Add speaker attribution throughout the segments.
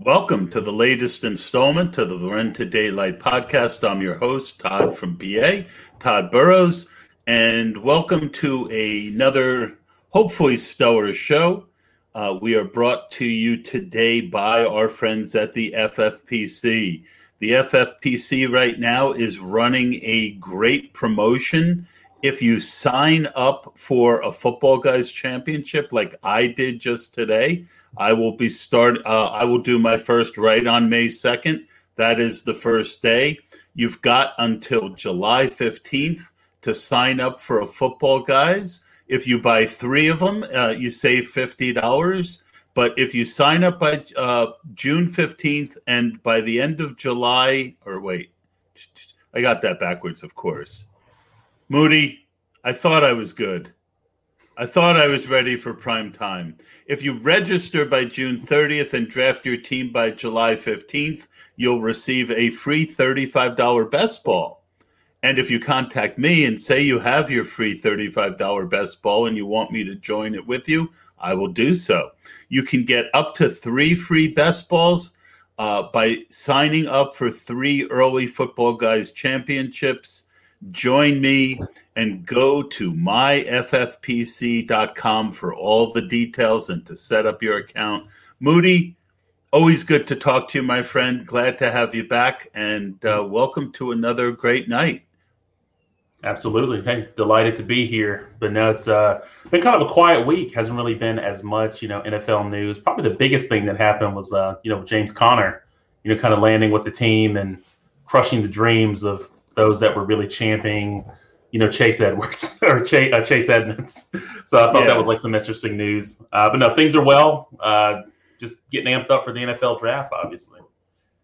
Speaker 1: Welcome to the latest installment to the Run to Daylight podcast. I'm your host, Todd from BA, Todd Burrows, and welcome to another hopefully stellar show. Uh, we are brought to you today by our friends at the FFPC. The FFPC right now is running a great promotion. If you sign up for a Football Guys Championship like I did just today, I will be start. Uh, I will do my first right on May second. That is the first day. You've got until July fifteenth to sign up for a football, guys. If you buy three of them, uh, you save fifty dollars. But if you sign up by uh, June fifteenth and by the end of July, or wait, I got that backwards, of course. Moody, I thought I was good. I thought I was ready for prime time. If you register by June 30th and draft your team by July 15th, you'll receive a free $35 best ball. And if you contact me and say you have your free $35 best ball and you want me to join it with you, I will do so. You can get up to three free best balls uh, by signing up for three early football guys championships Join me and go to myffpc.com for all the details and to set up your account. Moody, always good to talk to you, my friend. Glad to have you back and uh, welcome to another great night.
Speaker 2: Absolutely. Hey, delighted to be here. But no, it's uh, been kind of a quiet week. Hasn't really been as much, you know, NFL news. Probably the biggest thing that happened was, uh, you know, James Conner, you know, kind of landing with the team and crushing the dreams of those that were really championing, you know, Chase Edwards or Chase, uh, Chase Edmonds. So I thought yeah. that was like some interesting news. Uh, but no, things are well. Uh, just getting amped up for the NFL draft, obviously.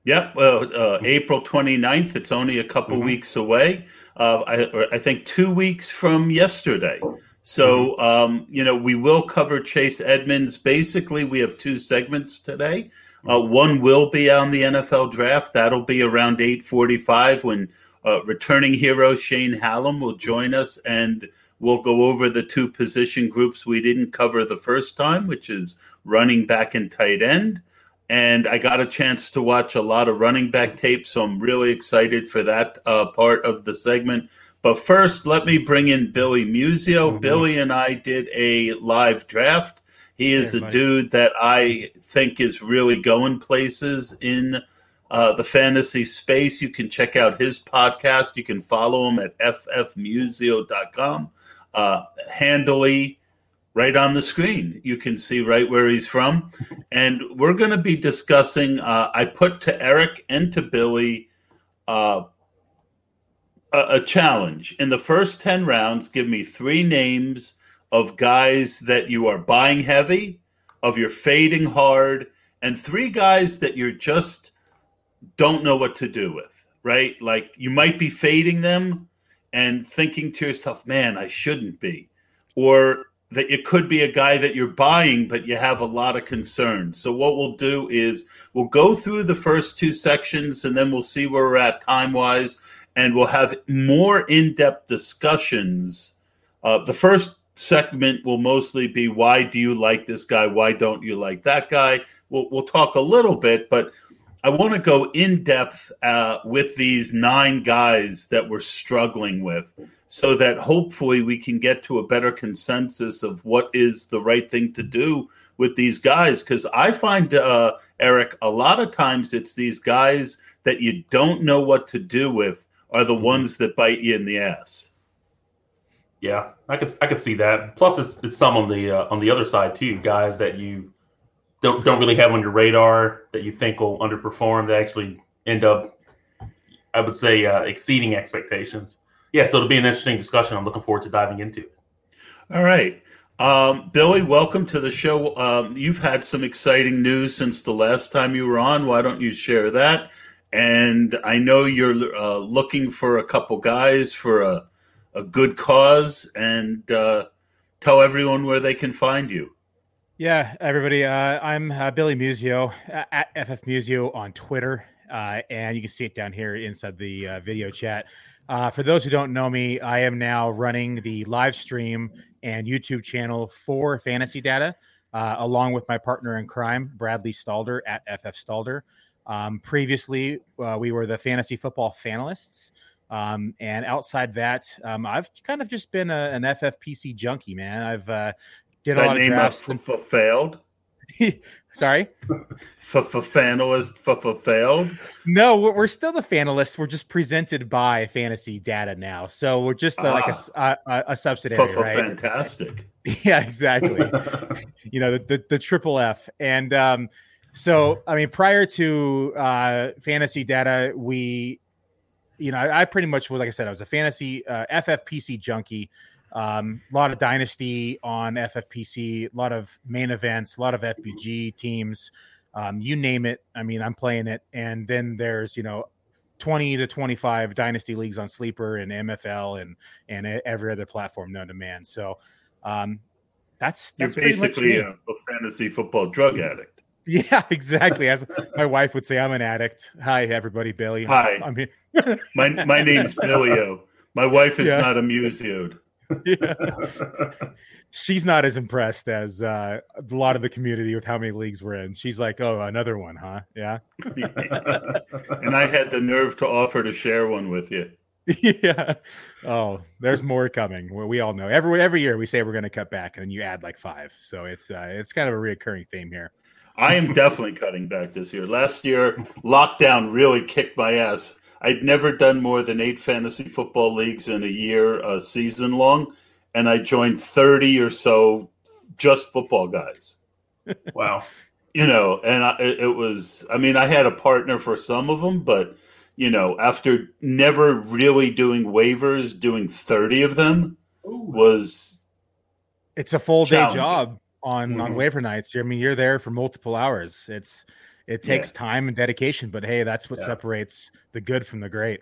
Speaker 1: Yep. Well, uh, April 29th, it's only a couple mm-hmm. weeks away. Uh, I, I, think two weeks from yesterday. So, mm-hmm. um, you know, we will cover Chase Edmonds. Basically, we have two segments today. Uh, one will be on the NFL draft. That'll be around 845 when uh, returning hero Shane Hallam will join us and we'll go over the two position groups we didn't cover the first time, which is running back and tight end. And I got a chance to watch a lot of running back tape, so I'm really excited for that uh, part of the segment. But first, let me bring in Billy Muzio. Mm-hmm. Billy and I did a live draft. He is a dude that I think is really going places in uh, the fantasy space. You can check out his podcast. You can follow him at ffmuzio.com. Uh, handily, right on the screen, you can see right where he's from. And we're going to be discussing. Uh, I put to Eric and to Billy uh, a, a challenge. In the first 10 rounds, give me three names of guys that you are buying heavy, of you're fading hard, and three guys that you're just don't know what to do with, right? Like you might be fading them and thinking to yourself, man, I shouldn't be. Or that it could be a guy that you're buying, but you have a lot of concerns. So, what we'll do is we'll go through the first two sections and then we'll see where we're at time wise, and we'll have more in depth discussions. Uh, the first segment will mostly be why do you like this guy? Why don't you like that guy? We'll, we'll talk a little bit, but I want to go in depth uh, with these nine guys that we're struggling with so that hopefully we can get to a better consensus of what is the right thing to do with these guys. Because I find, uh, Eric, a lot of times it's these guys that you don't know what to do with are the mm-hmm. ones that bite you in the ass.
Speaker 2: Yeah, I could I could see that. Plus, it's it's some on the uh, on the other side too, guys that you don't don't really have on your radar that you think will underperform that actually end up, I would say, uh, exceeding expectations. Yeah, so it'll be an interesting discussion. I'm looking forward to diving into.
Speaker 1: All right. Um, Billy, welcome to the show. Um, you've had some exciting news since the last time you were on. Why don't you share that? And I know you're uh, looking for a couple guys for a, a good cause, and uh, tell everyone where they can find you.
Speaker 3: Yeah, everybody. Uh, I'm uh, Billy Muzio at FF Muzio on Twitter, uh, and you can see it down here inside the uh, video chat. Uh, for those who don't know me, I am now running the live stream and YouTube channel for Fantasy Data. uh, along with my partner in crime, Bradley Stalder at FF Stalder. Um, previously, uh, we were the fantasy football finalists. Um, and outside that, um, I've kind of just been a, an FFPC junkie, man. I've uh, did
Speaker 1: that name
Speaker 3: of drafts.
Speaker 1: F- f- failed.
Speaker 3: Sorry,
Speaker 1: fanalist failed.
Speaker 3: No, we're, we're still the fanalists. We're just presented by Fantasy Data now, so we're just uh, like a, a, a subsidiary, right?
Speaker 1: Fantastic.
Speaker 3: Yeah, exactly. you know the, the, the triple F, and um, so I mean, prior to uh, Fantasy Data, we, you know, I, I pretty much was like I said, I was a fantasy uh, FFPC junkie. Um, a lot of dynasty on FFPC, a lot of main events, a lot of FBG teams. Um, you name it. I mean, I'm playing it. And then there's, you know, 20 to 25 dynasty leagues on Sleeper and MFL and and every other platform known to man. So um, that's that's
Speaker 1: you're basically a, a, fantasy football drug addict.
Speaker 3: Yeah, exactly. As my wife would say, I'm an addict. Hi, everybody. Billy.
Speaker 1: Hi. I mean, my my name's Billio. My wife is yeah. not a museoed. Yeah.
Speaker 3: She's not as impressed as uh, a lot of the community with how many leagues we're in. She's like, "Oh, another one, huh? Yeah."
Speaker 1: and I had the nerve to offer to share one with you.
Speaker 3: yeah. Oh, there's more coming. Well, we all know every every year we say we're going to cut back, and then you add like five. So it's uh, it's kind of a reoccurring theme here.
Speaker 1: I am definitely cutting back this year. Last year, lockdown really kicked my ass. I'd never done more than eight fantasy football leagues in a year, a season long, and I joined thirty or so just football guys.
Speaker 2: Wow.
Speaker 1: you know, and I, it was. I mean, I had a partner for some of them, but you know, after never really doing waivers, doing 30 of them Ooh. was
Speaker 3: it's a full day job on mm-hmm. on waiver nights. I mean, you're there for multiple hours. It's it takes yeah. time and dedication, but hey, that's what yeah. separates the good from the great.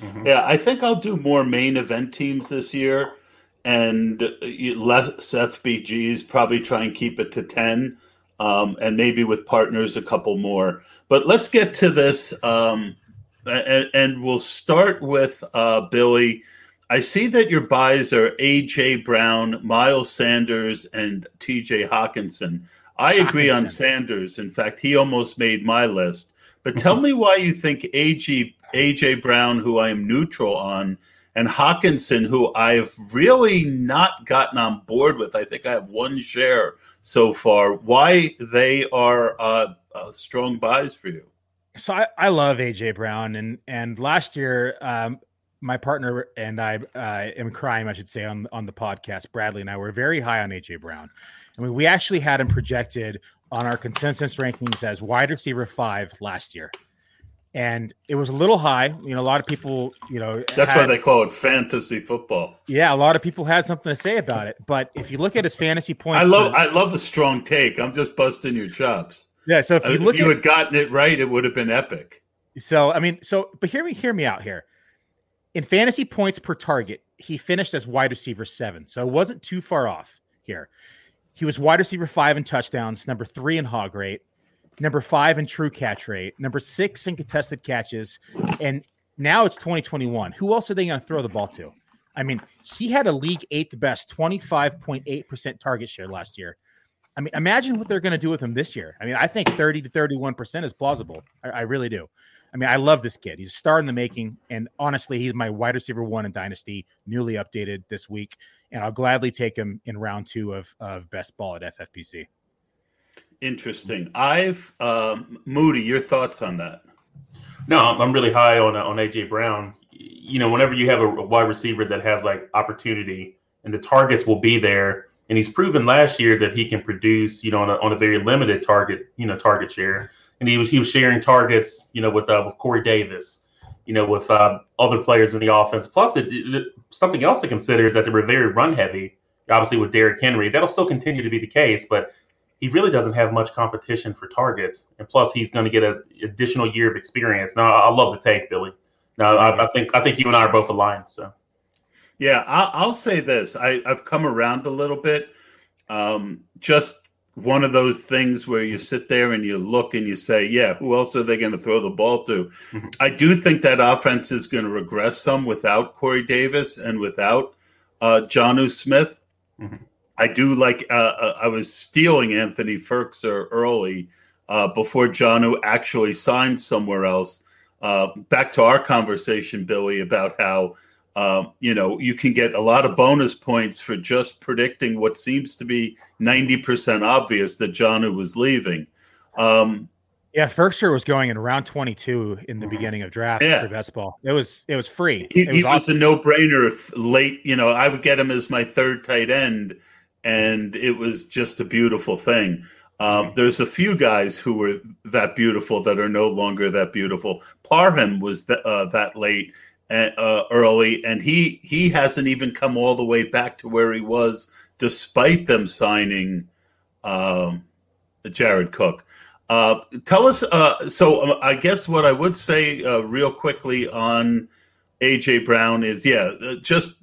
Speaker 1: Mm-hmm. Yeah, I think I'll do more main event teams this year and less FBGs, probably try and keep it to 10 um, and maybe with partners a couple more. But let's get to this um, and, and we'll start with uh, Billy. I see that your buys are AJ Brown, Miles Sanders, and TJ Hockenson. I agree on Sanders. In fact, he almost made my list. But tell me why you think AJ AJ Brown, who I am neutral on, and Hockenson, who I've really not gotten on board with. I think I have one share so far. Why they are uh, uh, strong buys for you?
Speaker 3: So I, I love AJ Brown and and last year um, my partner and I uh, am crying, I should say on on the podcast Bradley and I were very high on AJ Brown. I mean we actually had him projected on our consensus rankings as wide receiver 5 last year. And it was a little high, you know, a lot of people, you know,
Speaker 1: That's had, why they call it fantasy football.
Speaker 3: Yeah, a lot of people had something to say about it, but if you look at his fantasy points
Speaker 1: I love I love a strong take. I'm just busting your chops.
Speaker 3: Yeah. So if you look,
Speaker 1: if you
Speaker 3: at,
Speaker 1: had gotten it right, it would have been epic.
Speaker 3: So I mean, so but hear me, hear me out here. In fantasy points per target, he finished as wide receiver seven, so it wasn't too far off here. He was wide receiver five in touchdowns, number three in hog rate, number five in true catch rate, number six in contested catches, and now it's 2021. Who else are they going to throw the ball to? I mean, he had a league eighth best 25.8% target share last year. I mean, imagine what they're going to do with him this year. I mean, I think 30 to 31% is plausible. I, I, really do. I mean, I love this kid. He's a star in the making. And honestly, he's my wide receiver one in Dynasty, newly updated this week. And I'll gladly take him in round two of, of best ball at FFPC.
Speaker 1: Interesting. I've, um, Moody, your thoughts on that?
Speaker 2: No, I'm really high on, on AJ Brown. You know, whenever you have a wide receiver that has like opportunity and the targets will be there and he's proven last year that he can produce, you know, on a, on a very limited target, you know, target share. And he was he was sharing targets, you know, with uh, with Corey Davis, you know, with uh, other players in the offense. Plus, it, it, something else to consider is that they were very run heavy. Obviously, with Derrick Henry, that'll still continue to be the case, but he really doesn't have much competition for targets. And plus, he's going to get an additional year of experience. Now, I love the take, Billy. Now, I, I think I think you and I are both aligned. So.
Speaker 1: Yeah, I'll, I'll say this. I, have come around a little bit. Um, just one of those things where you sit there and you look and you say, yeah, who else are they going to throw the ball to? Mm-hmm. I do think that offense is going to regress some without Corey Davis and without uh, Jonnu Smith. Mm-hmm. I do like. Uh, uh, I was stealing Anthony Firkser early uh, before Jonnu actually signed somewhere else. Uh, back to our conversation, Billy, about how uh, you know you can get a lot of bonus points for just predicting what seems to be ninety percent obvious that Jonnu was leaving. Um,
Speaker 3: yeah, Firkser was going in round 22 in the beginning of drafts yeah. for best ball. It was it was free.
Speaker 1: He,
Speaker 3: it
Speaker 1: was, he awesome. was a no brainer. Late, you know, I would get him as my third tight end, and it was just a beautiful thing. Um, there's a few guys who were that beautiful that are no longer that beautiful. Parham was th- uh, that late uh, early, and he he hasn't even come all the way back to where he was, despite them signing um, Jared Cook. Uh, tell us. Uh, so uh, I guess what I would say uh, real quickly on AJ Brown is, yeah, uh, just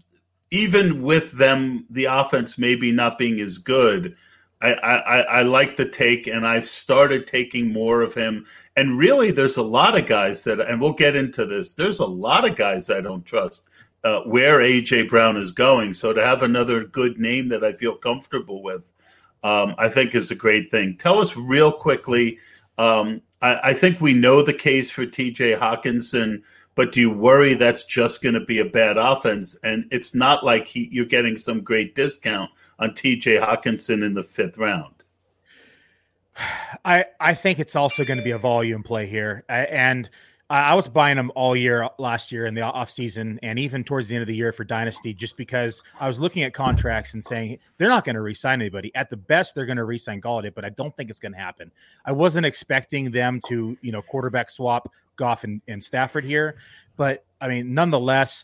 Speaker 1: even with them, the offense maybe not being as good. I, I, I like the take, and I've started taking more of him. And really, there's a lot of guys that, and we'll get into this. There's a lot of guys I don't trust uh, where AJ Brown is going. So to have another good name that I feel comfortable with, um, I think is a great thing. Tell us real quickly. Um, I, I, think we know the case for TJ Hockenson but do you worry that's just going to be a bad offense? And it's not like he, you're getting some great discount on TJ Hockenson in the fifth round.
Speaker 3: I I think it's also going to be a volume play here, and I was buying them all year last year in the off season and even towards the end of the year for Dynasty, just because I was looking at contracts and saying they're not going to re-sign anybody. At the best, they're going to re-sign Golladay, but I don't think it's going to happen. I wasn't expecting them to, you know, quarterback swap Goff and, and Stafford here, but I mean, nonetheless,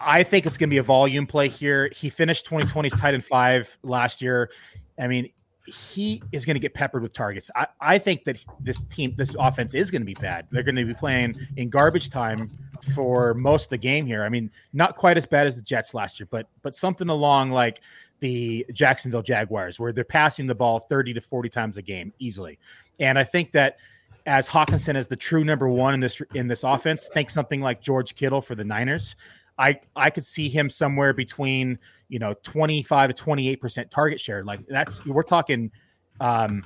Speaker 3: I think it's going to be a volume play here. He finished 2020's tight end five last year. I mean, he is going to get peppered with targets. I, I think that this team, this offense is going to be bad. They're going to be playing in garbage time for most of the game here. I mean, not quite as bad as the Jets last year, but but something along like the Jacksonville Jaguars, where they're passing the ball 30 to 40 times a game easily. And I think that as Hockenson is the true number one in this in this offense, think something like George Kittle for the Niners. I I could see him somewhere between you know 25 to 28 percent target share. Like that's we're talking um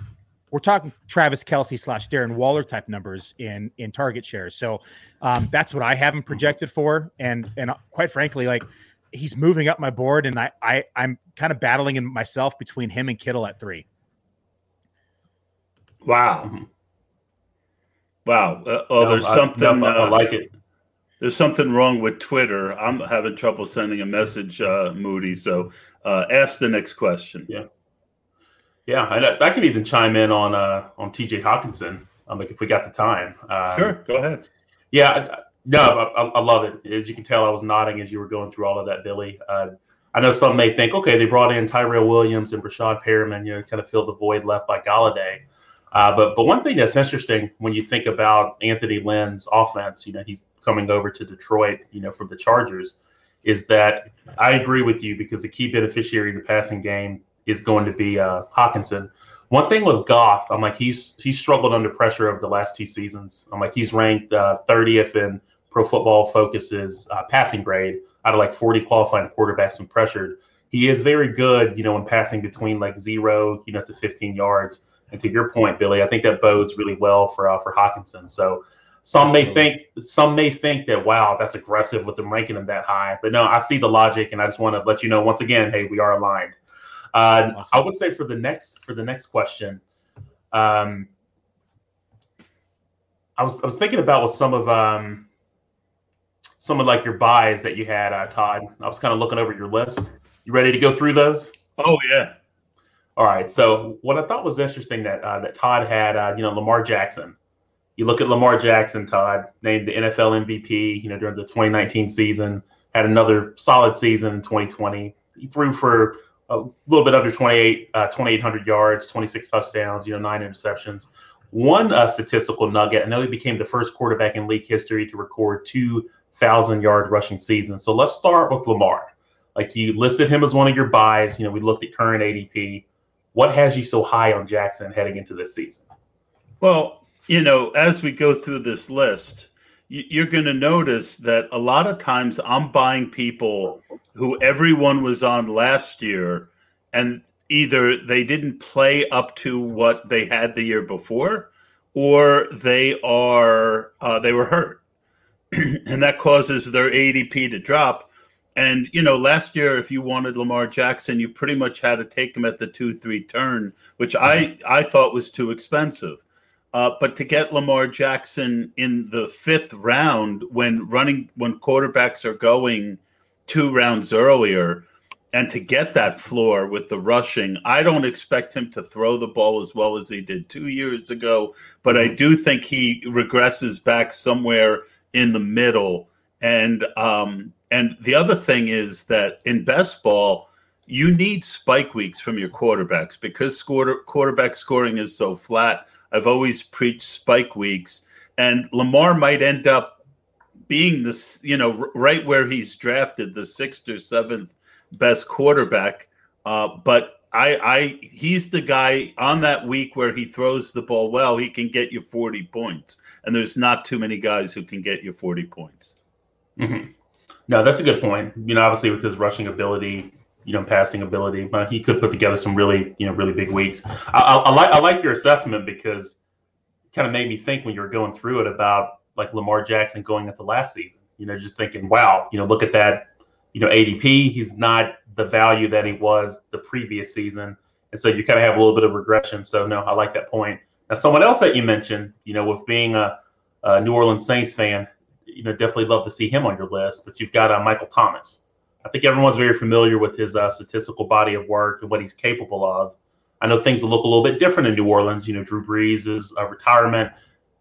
Speaker 3: we're talking Travis Kelce slash Darren Waller type numbers in in target shares. So um, that's what I have him projected for. And and quite frankly, like he's moving up my board, and I, I I'm kind of battling in myself between him and Kittle at three.
Speaker 1: Wow. Wow. Uh, oh, there's something.
Speaker 2: I, I, I uh, like it
Speaker 1: there's something wrong with Twitter. I'm having trouble sending a message, uh, Moody. So uh, ask the next question.
Speaker 2: Yeah, yeah. I, I can even chime in on uh, on T.J. Hockenson. Um, like if we got the time.
Speaker 1: Um, sure, go ahead.
Speaker 2: Yeah, no, I, I, love it. As you can tell, I was nodding as you were going through all of that, Billy. Uh, I know some may think, okay, they brought in Tyrell Williams and Breshad Perriman, you know, kind of fill the void left by Golladay. Uh, but but one thing that's interesting when you think about Anthony Lynn's offense, you know, he's coming over to Detroit, you know, from the Chargers, is that I agree with you because the key beneficiary in the passing game is going to be uh, Hockenson. One thing with Goff, I'm like he's he's struggled under pressure over the last two seasons. I'm like he's ranked uh, 30th in Pro Football Focus's uh, passing grade out of like 40 qualifying quarterbacks when pressured. He is very good, you know, in passing between like zero, you know, to 15 yards. And to your point, Billy, I think that bodes really well for uh, for Hockenson. So some may think some may think that wow, that's aggressive with them ranking them that high. But no, I see the logic, and I just want to let you know once again, hey, we are aligned. Uh, awesome. I would say for the next for the next question, um, I was I was thinking about with some of um, some of like your buys that you had, uh, Todd. I was kind of looking over your list. You ready to go through those?
Speaker 1: Oh yeah.
Speaker 2: All right. So what I thought was interesting that uh, that Todd had, uh, you know, Lamar Jackson you look at Lamar Jackson, Todd, named the NFL MVP, you know, during the 2019 season, had another solid season in 2020. He threw for a little bit under 28, uh, 2,800 yards, 26 touchdowns, you know, nine interceptions. One uh, statistical nugget, I know he became the first quarterback in league history to record 2,000 yard rushing seasons. So let's start with Lamar. Like you listed him as one of your buys. You know, we looked at current ADP. What has you so high on Jackson heading into this season?
Speaker 1: Well, you know, as we go through this list, you're going to notice that a lot of times I'm buying people who everyone was on last year and either they didn't play up to what they had the year before, or they are uh, they were hurt, and that causes their ADP to drop. And you know, last year, if you wanted Lamar Jackson, you pretty much had to take him at the two three turn, which. I I thought was too expensive. Uh, but to get Lamar Jackson in the fifth round when running when quarterbacks are going two rounds earlier, and to get that floor with the rushing, I don't expect him to throw the ball as well as he did two years ago. But I do think he regresses back somewhere in the middle. And um, and the other thing is that in best ball, you need spike weeks from your quarterbacks because quarterback scoring is so flat I've always preached spike weeks, and Lamar might end up being this, you know, right where he's drafted, the sixth or seventh best quarterback. Uh, but I, I, he's the guy on that week where he throws the ball well. He can get you forty points, and there's not too many guys who can get you forty points.
Speaker 2: Mm-hmm. No, that's a good point. You know, obviously with his rushing ability, you know passing ability. But he could put together some really you know really big weeks. I, I, I like I like your assessment because it kind of made me think when you were going through it about like Lamar Jackson going into last season. You know, just thinking, wow, you know, look at that. You know, ADP, he's not the value that he was the previous season, and so you kind of have a little bit of regression. So no, I like that point. Now, someone else that you mentioned, you know, with being a, a New Orleans Saints fan, you know, definitely love to see him on your list. But you've got uh, Michael Thomas. I think everyone's very familiar with his uh, statistical body of work and what he's capable of. I know things look a little bit different in New Orleans. You know, Drew Brees is a retirement,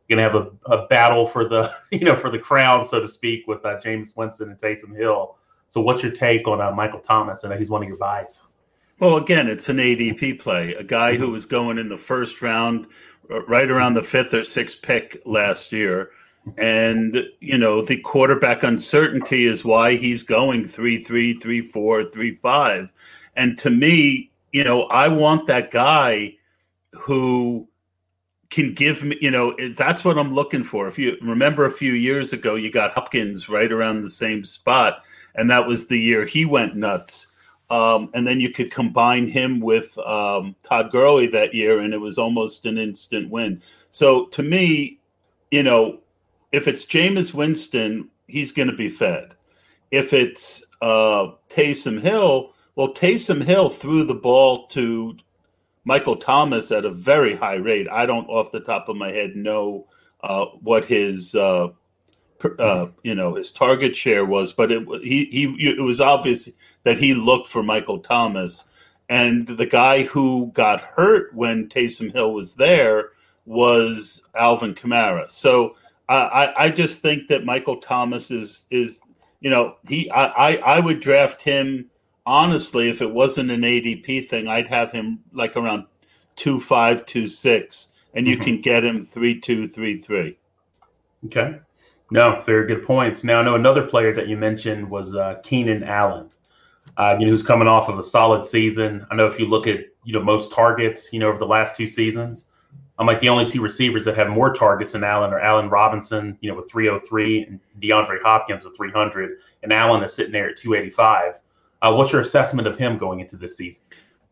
Speaker 2: going to have a, a, battle for the you know for the crown, so to speak, with uh, Jameis Winston and Taysom Hill. So, what's your take on uh, Michael Thomas? I know he's one of your buys.
Speaker 1: Well, again, it's an ADP play. A guy who was going in the first round, uh, right around the fifth or sixth pick last year and you know the quarterback uncertainty is why he's going three three three four three five. And to me you know i want that guy who can give me you know that's what i'm looking for. If you remember a few years ago you got hopkins right around the same spot and that was the year he went nuts. Um, and then you could combine him with um, todd Gurley that year and it was almost an instant win. So to me you know if it's Jameis Winston, he's going to be fed. If it's uh, Taysom Hill, well, Taysom Hill threw the ball to Michael Thomas at a very high rate. I don't, off the top of my head, know uh, what his uh, uh, you know his target share was, but it he he it was obvious that he looked for Michael Thomas, and the guy who got hurt when Taysom Hill was there was Alvin Kamara. So I, I just think that Michael Thomas is is you know he I, I, I would draft him honestly if it wasn't an ADP thing I'd have him like around two five two six and you mm-hmm. can get him three two three three.
Speaker 2: Okay, no, very good points. Now I know another player that you mentioned was uh, Keenan Allen. Uh, you know who's coming off of a solid season. I know if you look at you know most targets you know over the last two seasons I'm like the only two receivers that have more targets than Allen are Allen Robinson, you know, with 303 and DeAndre Hopkins with 300, and Allen is sitting there at 285. Uh, what's your assessment of him going into this season?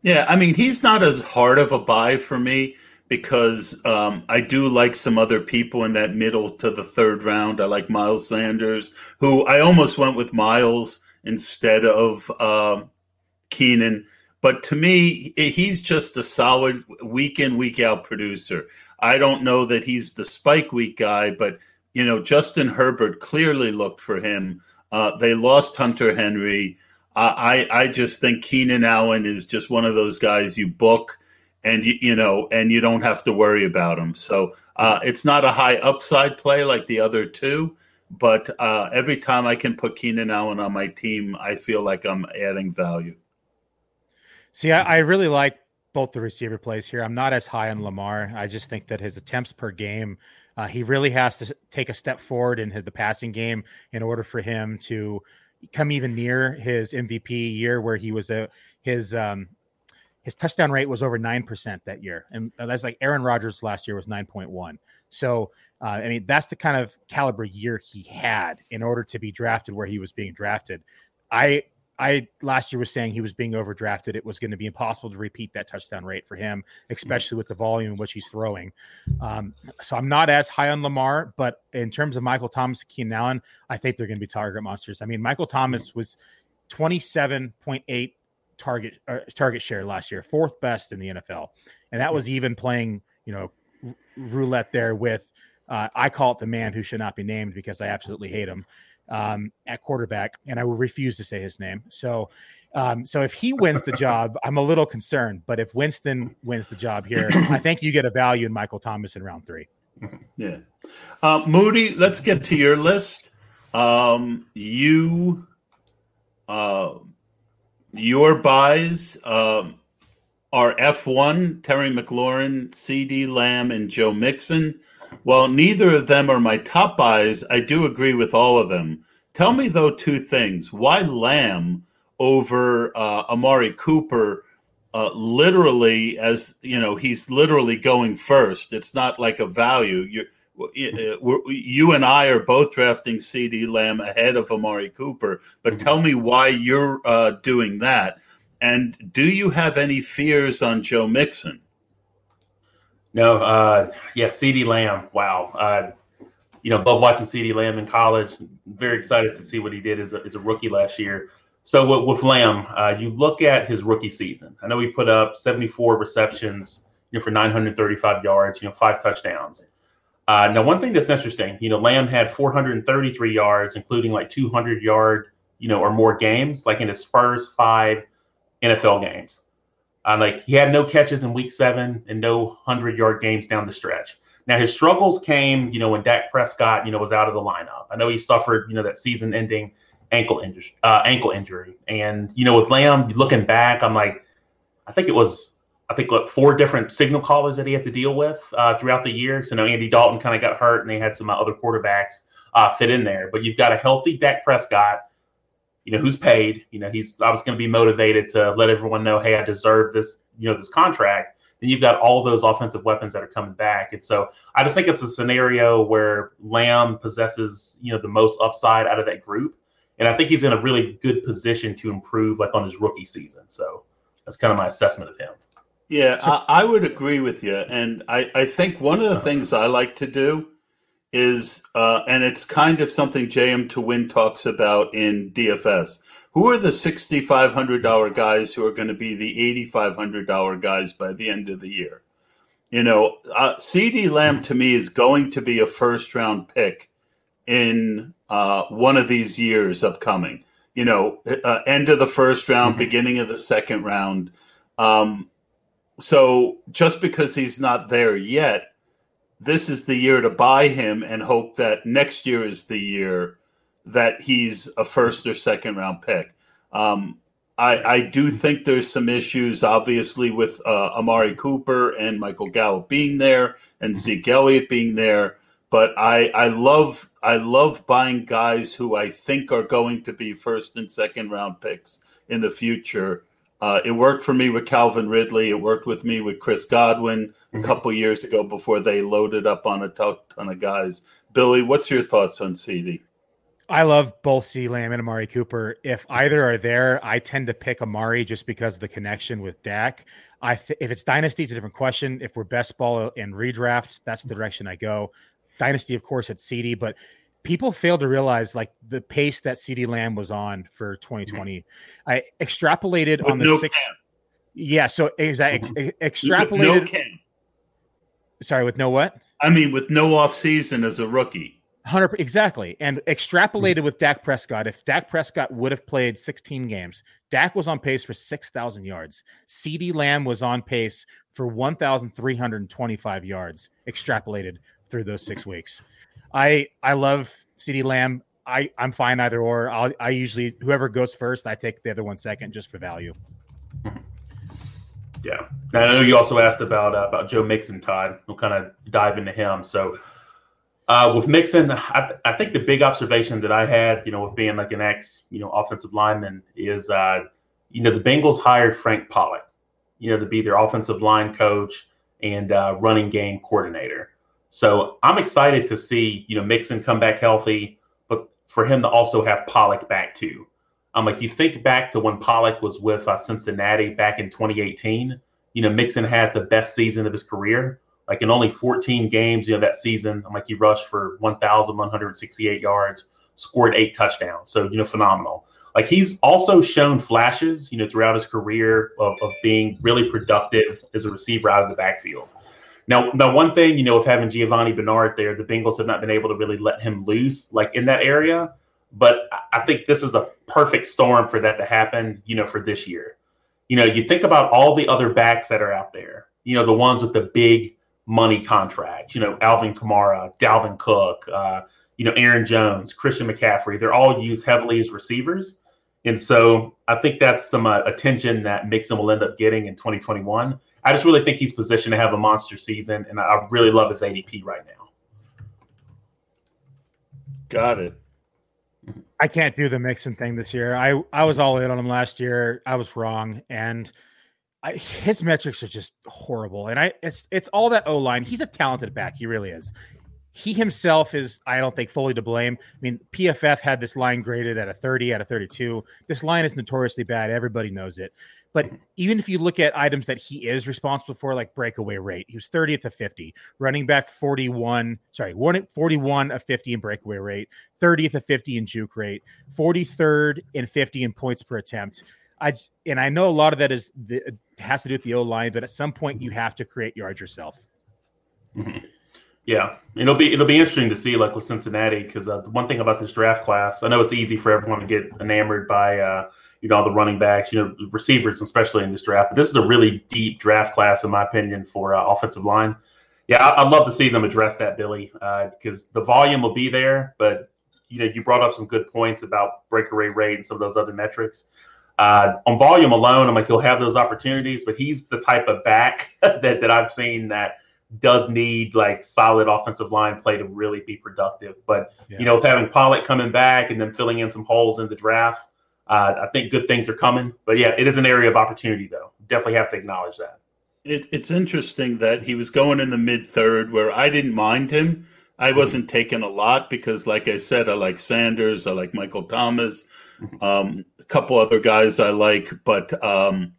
Speaker 1: Yeah, I mean, he's not as hard of a buy for me because um, I do like some other people in that middle to the third round. I like Miles Sanders, who I almost went with Miles instead of um, Keenan. But to me, he's just a solid week in, week out producer. I don't know that he's the spike week guy, but you know, Justin Herbert clearly looked for him. Uh, they lost Hunter Henry. I I just think Keenan Allen is just one of those guys you book, and you you know, and you don't have to worry about him. So uh, it's not a high upside play like the other two, but uh, every time I can put Keenan Allen on my team, I feel like I'm adding value.
Speaker 3: See, I, I really like both the receiver plays here. I'm not as high on Lamar. I just think that his attempts per game, uh, he really has to take a step forward in the passing game in order for him to come even near his MVP year, where he was a his um, his touchdown rate was over nine percent that year, and that's like Aaron Rodgers last year was nine point one. So, uh, I mean, that's the kind of caliber year he had in order to be drafted where he was being drafted. I I last year was saying he was being overdrafted. It was going to be impossible to repeat that touchdown rate for him, especially with the volume in which he's throwing. Um, so I'm not as high on Lamar, but in terms of Michael Thomas, and Keenan Allen, I think they're going to be target monsters. I mean, Michael Thomas was 27.8 target uh, target share last year, fourth best in the NFL, and that was even playing you know r- roulette there with. Uh, I call it the man who should not be named because I absolutely hate him um, at quarterback, and I will refuse to say his name. So, um, so if he wins the job, I'm a little concerned. But if Winston wins the job here, I think you get a value in Michael Thomas in round three.
Speaker 1: Yeah, uh, Moody. Let's get to your list. Um, you, uh, your buys um, are F1, Terry McLaurin, CeeDee Lamb, and Joe Mixon. Well, neither of them are my top buys, I do agree with all of them. Tell me though two things: why Lamb over uh, Amari Cooper? Uh, literally, as you know, he's literally going first. It's not like a value. you you and I are both drafting CeeDee Lamb ahead of Amari Cooper, but mm-hmm. tell me why you're uh, doing that. And do you have any fears on Joe Mixon?
Speaker 2: No, uh, yeah, CeeDee Lamb. Wow. Uh, you know, both watching CeeDee Lamb in college. Very excited to see what he did as a, as a rookie last year. So with, with Lamb, uh, you look at his rookie season. I know he put up 74 receptions, you know, for 935 yards, you know, five touchdowns. Uh, now, one thing that's interesting, you know, Lamb had 433 yards, including like 200 yard, you know, or more games, like in his first five NFL games. Uh, like he had no catches in week seven and no hundred yard games down the stretch. Now his struggles came, you know, when Dak Prescott, you know, was out of the lineup. I know he suffered, you know, that season-ending ankle injury, uh, ankle injury, and you know, with Lamb, looking back, I'm like, I think it was, I think what four different signal callers that he had to deal with uh, throughout the year. So I know Andy Dalton kind of got hurt, and they had some other quarterbacks uh, fit in there. But you've got a healthy Dak Prescott you know, who's paid. You know, he's I was going to be motivated to let everyone know, hey, I deserve this, you know, this contract. Then you've got all those offensive weapons that are coming back, and so I just think it's a scenario where Lamb possesses, you know, the most upside out of that group, and I think he's in a really good position to improve, like on his rookie season. So that's kind of my assessment of him.
Speaker 1: Yeah, so, I, I, would agree with you, and I, I think one of the uh-huh. things I like to do is, uh, and it's kind of something JMToWin talks about in DFS. Who are the $6,500 guys who are going to be the $8,500 guys by the end of the year? You know, uh, CeeDee Lamb to me is going to be a first round pick in uh, one of these years upcoming. You know, uh, end of the first round, mm-hmm. beginning of the second round. Um, so just because he's not there yet this is the year to buy him and hope that next year is the year that he's a first or second round pick. Um, I, I, do think there's some issues, obviously, with uh, Amari Cooper and Michael Gallup being there and Zeke Elliott being there. But I, I love I love buying guys who I think are going to be first and second round picks in the future uh, it worked for me with Calvin Ridley. It worked with me with Chris Godwin mm-hmm. a couple years ago before they loaded up on a ton of guys. Billy, what's your thoughts on CeeDee?
Speaker 3: I love both C. Lamb and Amari Cooper. If either are there, I tend to pick Amari just because of the connection with Dak. I th- if it's dynasty, it's a different question. If we're best ball and redraft, that's the direction I go. Dynasty, of course, at CeeDee, but people fail to realize like the pace that CeeDee Lamb was on for 2020. Mm-hmm. I extrapolated With on the no six. Can. Yeah, so exactly ex- extrapolated. With no can. Sorry, with no what?
Speaker 1: I mean, with no off season as a rookie.
Speaker 3: Hundred exactly, and extrapolated mm-hmm. with Dak Prescott. If Dak Prescott would have played 16 games, Dak was on pace for 6,000 yards. CeeDee Lamb was on pace for 1,325 yards, extrapolated through those six weeks. I I love CeeDee Lamb. I I'm fine either or. I'll, I usually whoever goes first, I take the other one second just for value.
Speaker 2: Yeah, I know you also asked about uh, about Joe Mixon, Todd. We'll kind of dive into him. So uh, with Mixon, I, I, think the big observation that I had, you know, with being like an ex, you know, offensive lineman, is uh, you know the Bengals hired Frank Pollack, you know, to be their offensive line coach and uh, running game coordinator. So I'm excited to see, you know, Mixon come back healthy, but for him to also have Pollack back too. I'm um, like you think back to when Pollack was with uh, Cincinnati back in 2018. You know, Mixon had the best season of his career. Like in only 14 games, you know, that season, I'm like he rushed for 1,168 yards, scored eight touchdowns. So you know, phenomenal. Like he's also shown flashes, you know, throughout his career of, of being really productive as a receiver out of the backfield. Now, now one thing, you know, of having Giovani Bernard there, the Bengals have not been able to really let him loose like in that area. But I think this is the perfect storm for that to happen, you know, for this year. You know, you think about all the other backs that are out there, you know, the ones with the big money contracts, you know, Alvin Kamara, Dalvin Cook, uh, you know, Aaron Jones, Christian McCaffrey, they're all used heavily as receivers. And so I think that's some uh, attention that Mixon will end up getting in 2021. I just really think he's positioned to have a monster season, and I really love his ADP right now.
Speaker 1: Got it.
Speaker 3: I can't do the Mixon thing this year. I I was all in on him last year. I was wrong, and I, his metrics are just horrible. And I it's it's all that O line. He's a talented back. He really is. He himself is, I don't think, fully to blame. I mean, PFF had this line graded at a 30 out of 32. This line is notoriously bad. Everybody knows it. But even if you look at items that he is responsible for, like breakaway rate, he was 30th of 50, running back 41, sorry, 41 of 50 in breakaway rate, 30th of 50 in juke rate, 43rd and 50 in points per attempt. I and I know a lot of that is the, has to do with the O line, but at some point you have to create yards yourself.
Speaker 2: Mm-hmm. Yeah, it'll be it'll be interesting to see like with Cincinnati because uh, the one thing about this draft class, I know it's easy for everyone to get enamored by uh, you know the running backs, you know receivers, especially in this draft. But this is a really deep draft class, in my opinion, for uh, offensive line. Yeah, I, would love to see them address that, Billy, because uh, the volume will be there. But you know, you brought up some good points about breakaway rate and some of those other metrics. Uh, on volume alone, I'm like he'll have those opportunities, but he's the type of back that that I've seen that does need like solid offensive line play to really be productive. But yeah. you know, with having Pollack coming back and then filling in some holes in the draft, uh, I think good things are coming. But yeah, it is an area of opportunity, though. Definitely have to acknowledge that.
Speaker 1: It, it's interesting that he was going in the mid third, where I didn't mind him. I mm-hmm. wasn't taking a lot because, like I said, I like Sanders, I like Michael Thomas, mm-hmm. um, a couple other guys I like, but um,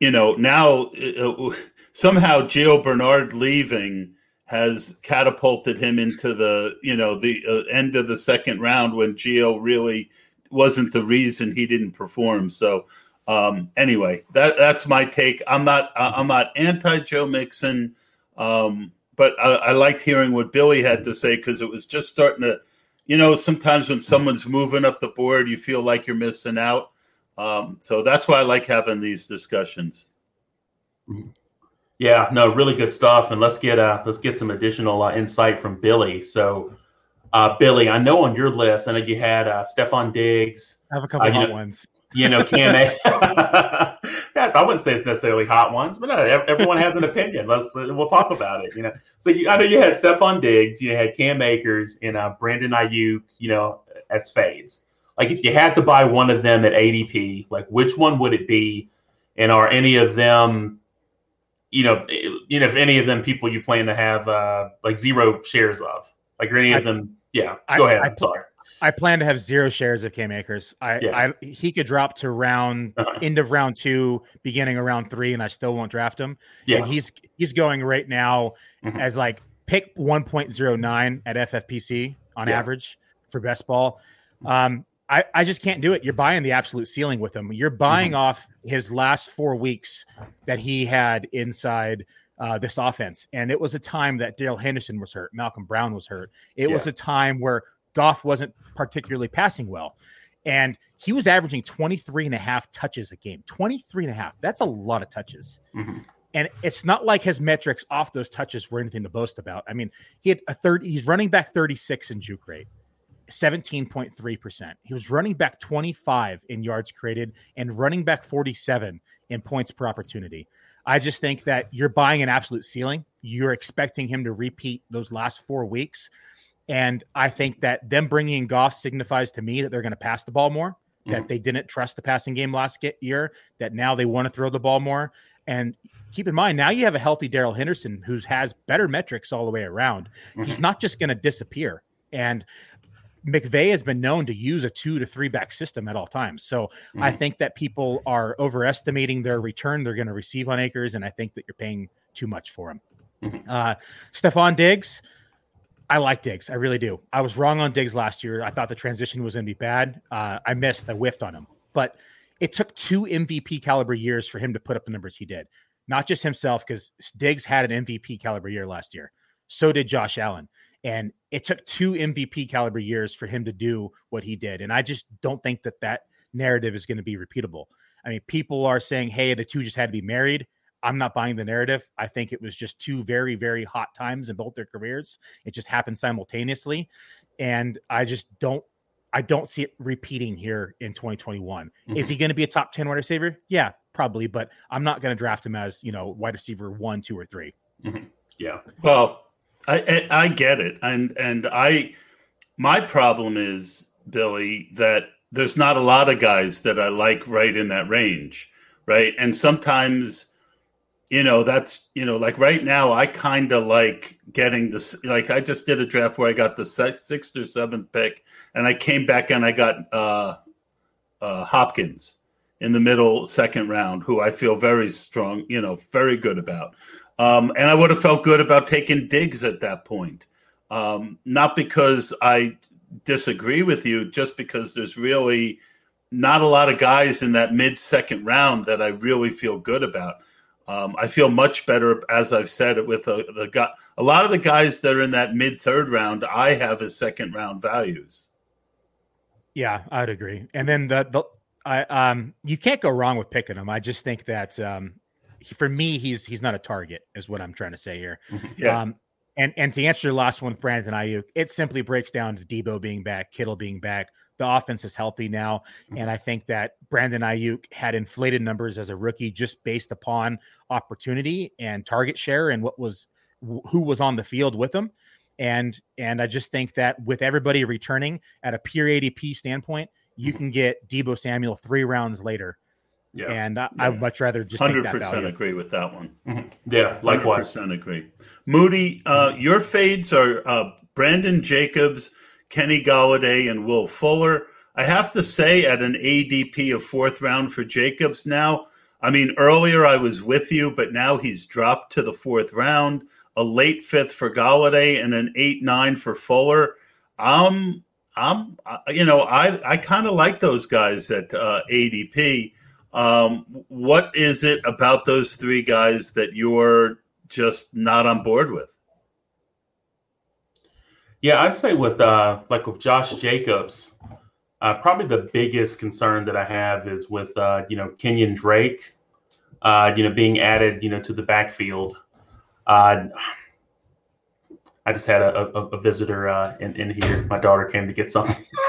Speaker 1: you know now uh, somehow Gio Bernard leaving has catapulted him into the you know the uh, end of the second round when Gio really wasn't the reason he didn't perform. So um, anyway, that that's my take. I'm not I'm not anti Joe Mixon, um, but I, I, liked hearing what Billy had to say because it was just starting to, you know, sometimes when someone's moving up the board, you feel like you're missing out. Um, so that's why I like having these discussions.
Speaker 2: Yeah, no, really good stuff. And let's get uh, let's get some additional uh, insight from Billy. So uh, Billy, I know on your list, I know you had uh, Stefon Diggs.
Speaker 3: I have a couple uh, hot know, ones.
Speaker 2: You know, Cam. yeah, I wouldn't say it's necessarily hot ones, but no, everyone has an opinion. Let's we'll talk about it. You know, so you, I know you had Stefon Diggs, you had Cam Akers, and uh, Brandon Aiyuk. You know, as fades. Like, if you had to buy one of them at ADP, like which one would it be? And are any of them you know, you know, if any of them people you plan to have uh, like zero shares of, like are any of them yeah, go I, ahead. I'm sorry.
Speaker 3: I plan to have zero shares of Cam Akers. I, yeah. I he could drop to round uh-huh. end of round two, beginning of round three, and I still won't draft him. Yeah, and he's he's going right now mm-hmm. as like pick 1.09 at FFPC on yeah. average for best ball. Um, I, I just can't do it. You're buying the absolute ceiling with him. You're buying mm-hmm. off his last four weeks that he had inside uh, this offense. And it was a time that Darrell Henderson was hurt, Malcolm Brown was hurt. It yeah. was a time where Goff wasn't particularly passing well. And he was averaging 23 and a half touches a game. 23 and a half. That's a lot of touches. Mm-hmm. And it's not like his metrics off those touches were anything to boast about. I mean, he had a third, he's running back 36 in juke rate. 17.3%. He was running back 25 in yards created and running back 47 in points per opportunity. I just think that you're buying an absolute ceiling. You're expecting him to repeat those last four weeks. And I think that them bringing in Goff signifies to me that they're going to pass the ball more, mm-hmm. that they didn't trust the passing game last year, that now they want to throw the ball more. And keep in mind, now you have a healthy Darrell Henderson who has better metrics all the way around. Mm-hmm. He's not just going to disappear. And McVay has been known to use a two to three back system at all times. So mm-hmm. I think that people are overestimating their return they're going to receive on Akers, and I think that you're paying too much for him. Mm-hmm. Uh, Stefon Diggs, I like Diggs. I really do. I was wrong on Diggs last year. I thought the transition was going to be bad. Uh, I missed. I whiffed on him, but it took two MVP caliber years for him to put up the numbers he did. Not just himself, because Diggs had an MVP caliber year last year. So did Josh Allen. And it took two MVP caliber years for him to do what he did. And I just don't think that that narrative is going to be repeatable. I mean, people are saying, hey, the two just had to be married. I'm not buying the narrative. I think it was just two very, very hot times in both their careers. It just happened simultaneously. And I just don't I don't see it repeating here in 2021. Mm-hmm. Is he going to be a top 10 wide receiver? Yeah, probably, but I'm not going to draft him as, you know, wide receiver one, two, or 3
Speaker 2: mm-hmm. Yeah.
Speaker 1: Well, I, I get it. And, and I, my problem is, Billy, that there's not a lot of guys that I like right in that range. Right. And sometimes, you know that's you know like right now i kind of like getting this like i just did a draft where i got the sixth or seventh pick and i came back and i got uh uh hopkins in the middle second round who i feel very strong you know very good about um and i would have felt good about taking Diggs at that point um not because i disagree with you just because there's really not a lot of guys in that mid second round that i really feel good about um, I feel much better, as I've said, with a, the guy. A lot of the guys that are in that mid third round, I have as second round values.
Speaker 3: Yeah, I'd agree. And then the the I um you can't go wrong with picking them. I just think that um for me he's he's not a target is what I'm trying to say here.
Speaker 1: Mm-hmm. Yeah. Um
Speaker 3: and and to answer your last one with Brandon Aiyuk, it simply breaks down to Deebo being back, Kittle being back, the offense is healthy now. Mm-hmm. And I think that Brandon Aiyuk had inflated numbers as a rookie just based upon opportunity and target share and what was who was on the field with him. And and I just think that with everybody returning at a pure ADP standpoint, you mm-hmm. can get Deebo Samuel three rounds later. Yeah. And I, yeah. I would much rather just
Speaker 1: hundred percent agree with that one.
Speaker 2: Mm-hmm. Yeah, likewise.
Speaker 1: 100% agree. Moody, uh, your fades are uh, Brandon Jacobs Kenny Golladay, and Will Fuller. I have to say, at an ADP of fourth round for Jacobs now, I mean, earlier I was with you, but now he's dropped to the fourth round, a late fifth for Golladay, and an eight nine for Fuller. Um, I'm, you know, I I kind of like those guys at uh, ADP. Um, what is it about those three guys that you're just not on board with?
Speaker 2: Yeah, I'd say with uh, like with Josh Jacobs, uh, probably the biggest concern that I have is with uh, you know Kenyan Drake, uh, you know being added you know to the backfield. Uh, I just had a, a, a visitor uh, in, in here. My daughter came to get something.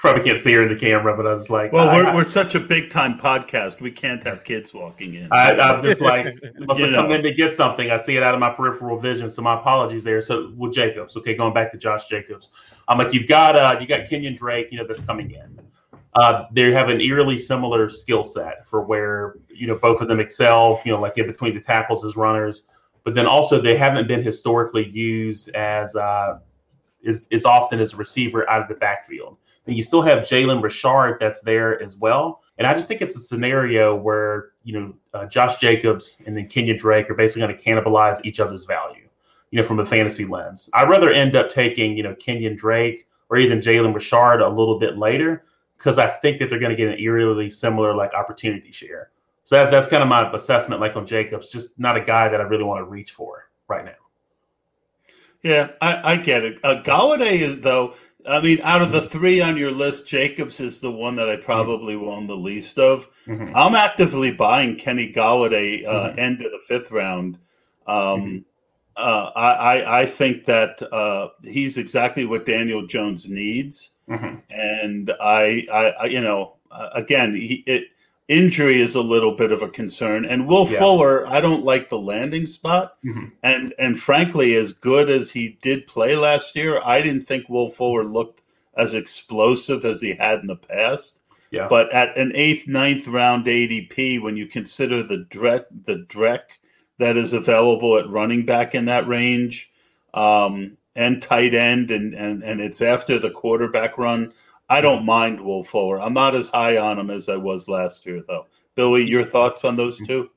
Speaker 2: Probably can't see her in the camera, but I was like,
Speaker 1: "Well, we're, I, we're such a big time podcast. We can't have kids walking in."
Speaker 2: I, am just like, must have come in to get something. I see it out of my peripheral vision, so my apologies there. So with Jacobs, okay, going back to Josh Jacobs, I'm like, you've got uh, you got Kenyan Drake, you know, that's coming in. Uh, they have an eerily similar skill set for where you know both of them excel. You know, like in between the tackles as runners but then also they haven't been historically used as uh, as, as often as a receiver out of the backfield. You still have Jalen Richard that's there as well. And I just think it's a scenario where you know uh, Josh Jacobs and then Kenya Drake are basically going to cannibalize each other's value, you know, from a fantasy lens. I'd rather end up taking you know Kenyan Drake or even Jalen Richard a little bit later because I think that they're going to get an eerily similar like opportunity share. So that, that's kind of my assessment, like on Jacobs, just not a guy that I really want to reach for right now.
Speaker 1: Yeah, I, I get it. Uh, Golladay is though. I mean, out of the three on your list, Jacobs is the one that I probably mm-hmm. won the least of. Mm-hmm. I'm actively buying Kenny Golladay uh, mm-hmm. end of the fifth round. Um, mm-hmm. uh, I, I think that uh, he's exactly what Daniel Jones needs, mm-hmm. and I, I, you know, uh, again, he, it, injury is a little bit of a concern. And Will yeah. Fuller, I don't like the landing spot. Mm-hmm. And and frankly, as good as he did play last year, I didn't think Will Fuller looked as explosive as he had in the past. Yeah. But at an eighth, ninth round ADP, when you consider the Drek, the Drek that is available at running back in that range, um, and tight end, and and and it's after the quarterback run. I don't mind Will Fuller. I'm not as high on him as I was last year, though. Billy, your thoughts on those two?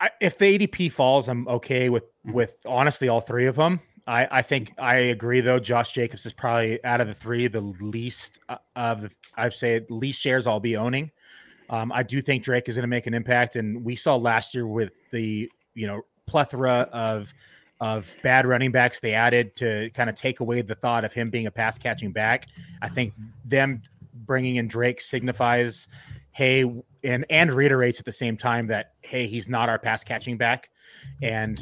Speaker 3: I, if the ADP falls, I'm okay with with honestly all three of them. I, I think I agree though. Josh Jacobs is probably out of the three the least uh, of the I'd say least shares I'll be owning. Um, I do think Drake is going to make an impact, and we saw last year with the you know plethora of of bad running backs they added to kind of take away the thought of him being a pass catching back. I think them bringing in Drake signifies, hey, and and reiterates at the same time that hey, he's not our pass catching back, and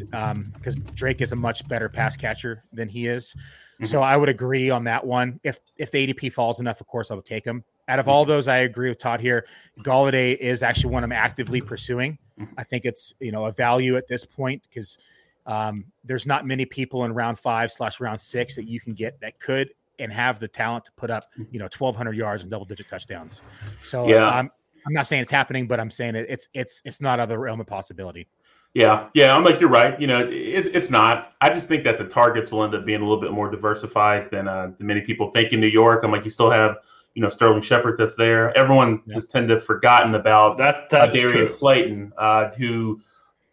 Speaker 3: because um, Drake is a much better pass catcher than he is. Mm-hmm. So I would agree on that one. If if the ADP falls enough, of course I would take him. Out of all those, I agree with Todd here. Golladay is actually one I'm actively pursuing. I think it's you know a value at this point because um, there's not many people in round five slash round six that you can get that could and have the talent to put up you know 1,200 yards and double digit touchdowns. So yeah. I'm I'm not saying it's happening, but I'm saying it, it's it's it's not out of the realm of possibility.
Speaker 2: Yeah, yeah, I'm like you're right. You know, it's it's not. I just think that the targets will end up being a little bit more diversified than uh, than many people think in New York. I'm like you still have you know Sterling Shepard that's there. Everyone yeah. has tended to have forgotten about that. Uh, Darius true. Slayton, uh, who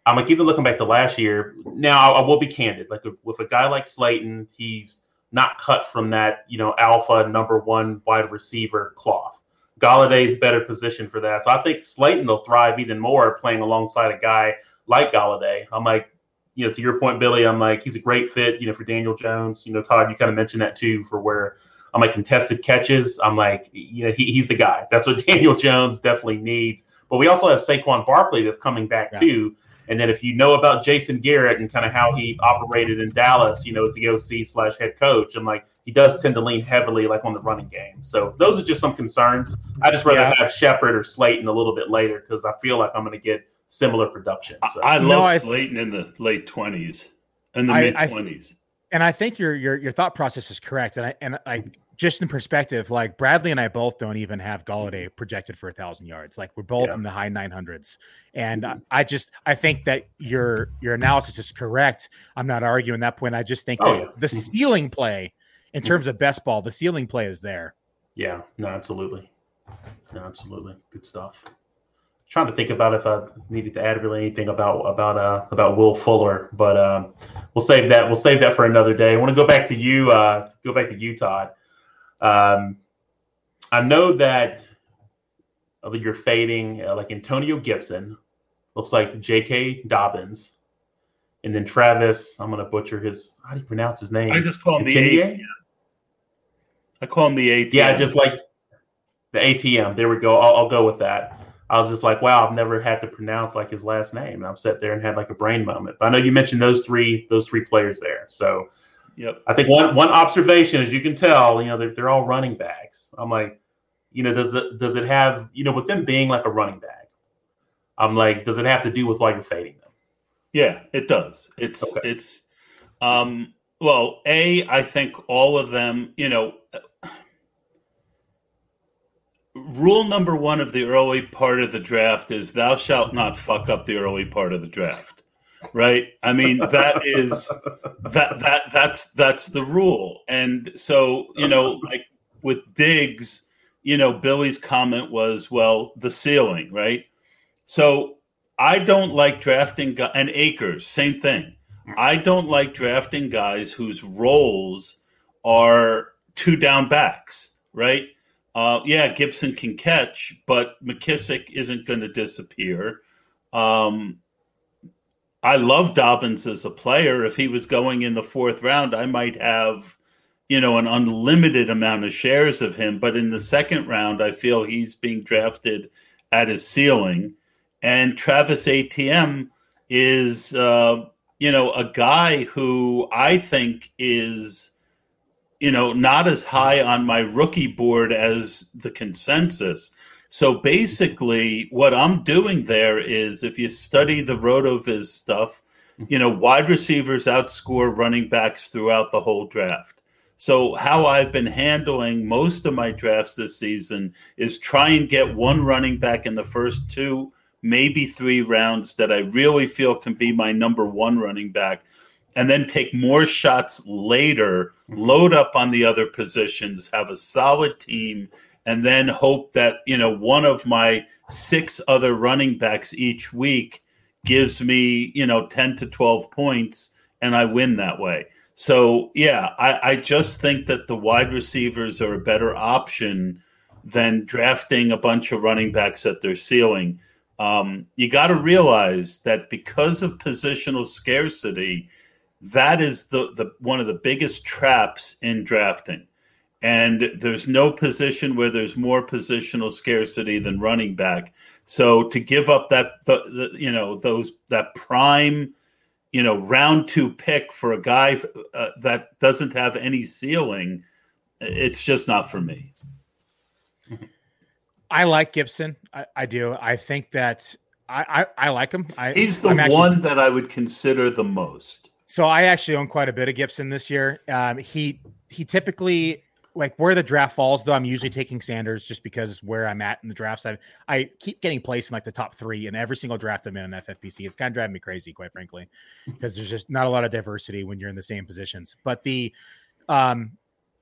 Speaker 2: I'm like even looking back to last year. Now I, will be candid. Like with a guy like Slayton, he's not cut from that you know alpha number one wide receiver cloth. Golladay's better position for that. So I think Slayton will thrive even more playing alongside a guy like Golladay. I'm like, you know, to your point, Billy, I'm like, he's a great fit, you know, for Daniel Jones. You know, Todd, you kind of mentioned that too, for where I'm like contested catches. I'm like, you know, he, he's the guy. That's what Daniel Jones definitely needs. But we also have Saquon Barkley that's coming back yeah. too. And then if you know about Jason Garrett and kind of how he operated in Dallas, you know, as the OC slash head coach, I'm like, he does tend to lean heavily like on the running game. So those are just some concerns. I just rather yeah. have Shepard or Slayton a little bit later because I feel like I'm going to get similar production.
Speaker 1: So. I, I love no, Slayton in the late twenties, and the mid twenties.
Speaker 3: And I think your your your thought process is correct. And I and I just in perspective, like Bradley and I both don't even have Golladay projected for a thousand yards. Like we're both yeah. in the high nine hundreds, and mm-hmm. I just I think that your your analysis is correct. I'm not arguing that point. I just think oh, that yeah. the mm-hmm. ceiling play, in mm-hmm. terms of best ball, the ceiling play is there.
Speaker 2: Yeah, no, absolutely, no, absolutely, good stuff. Trying to think about if I needed to add really anything about about uh about Will Fuller, but um, we'll save that. We'll save that for another day. I want to go back to you. Uh, go back to you, Todd. Um, I know that you're fading uh, like Antonio Gibson, looks like J.K. Dobbins, and then Travis. I'm going to butcher his. How do you pronounce his name?
Speaker 1: I just call him the ATM. I call him the ATM.
Speaker 2: Yeah, just like the ATM. There we go. I'll, I'll, go with that. I was just like, wow, I've never had to pronounce like his last name. And I've sat there and had like a brain moment. But I know you mentioned those three, those three players there. So
Speaker 1: Yep.
Speaker 2: I think one one observation, as you can tell, you know, they're, they're all running backs. I'm like, you know, does it does it have, you know, with them being like a running back, I'm like, does it have to do with why you're fading them?
Speaker 1: Yeah, it does. It's okay. it's um well, A, I think all of them, you know, rule number one of the early part of the draft is thou shalt not fuck up the early part of the draft right? I mean that is that that that's that's the rule. And so you know like with diggs you know billy's comment was well the ceiling right? So i don't like drafting and Akers same thing. I don't like drafting guys whose roles are two down backs right? Uh, yeah gibson can catch but mckissic isn't going to disappear. Um, I love Dobbins as a player. If he was going in the fourth round, I might have, you know, an unlimited amount of shares of him. But in the second round, I feel he's being drafted at his ceiling. And Travis ATM is, uh, you know, a guy who I think is, you know, not as high on my rookie board as the consensus. So basically, what I'm doing there is if you study the RotoViz stuff, mm-hmm. you know, wide receivers outscore running backs throughout the whole draft. So, how I've been handling most of my drafts this season is try and get one running back in the first two, maybe three rounds that I really feel can be my number one running back. and then take more shots later, mm-hmm. load up on the other positions, have a solid team, and then hope that, you know, one of my six other running backs each week gives me, you know, 10 to 12 points and I win that way. So, yeah, I, I just think that the wide receivers are a better option than drafting a bunch of running backs at their ceiling. Um, you got to realize that because of positional scarcity, that is the, the one of the biggest traps in drafting. And there's no position where there's more positional scarcity than running back. So to give up that the, the you know those that prime you know round two pick for a guy uh, that doesn't have any ceiling, it's just not for me.
Speaker 3: I like Gibson. I, I do. I think that I, I, I like him. I,
Speaker 1: He's the actually, one that I would consider the most.
Speaker 3: So I actually own quite a bit of Gibson this year. Um, he he typically like where the draft falls though. I'm usually taking Sanders just because where I'm at in the drafts. I I keep getting placed in like the top three in every single draft I'm in on FFPC. It's kind of driving me crazy, quite frankly, because there's just not a lot of diversity when you're in the same positions. But the um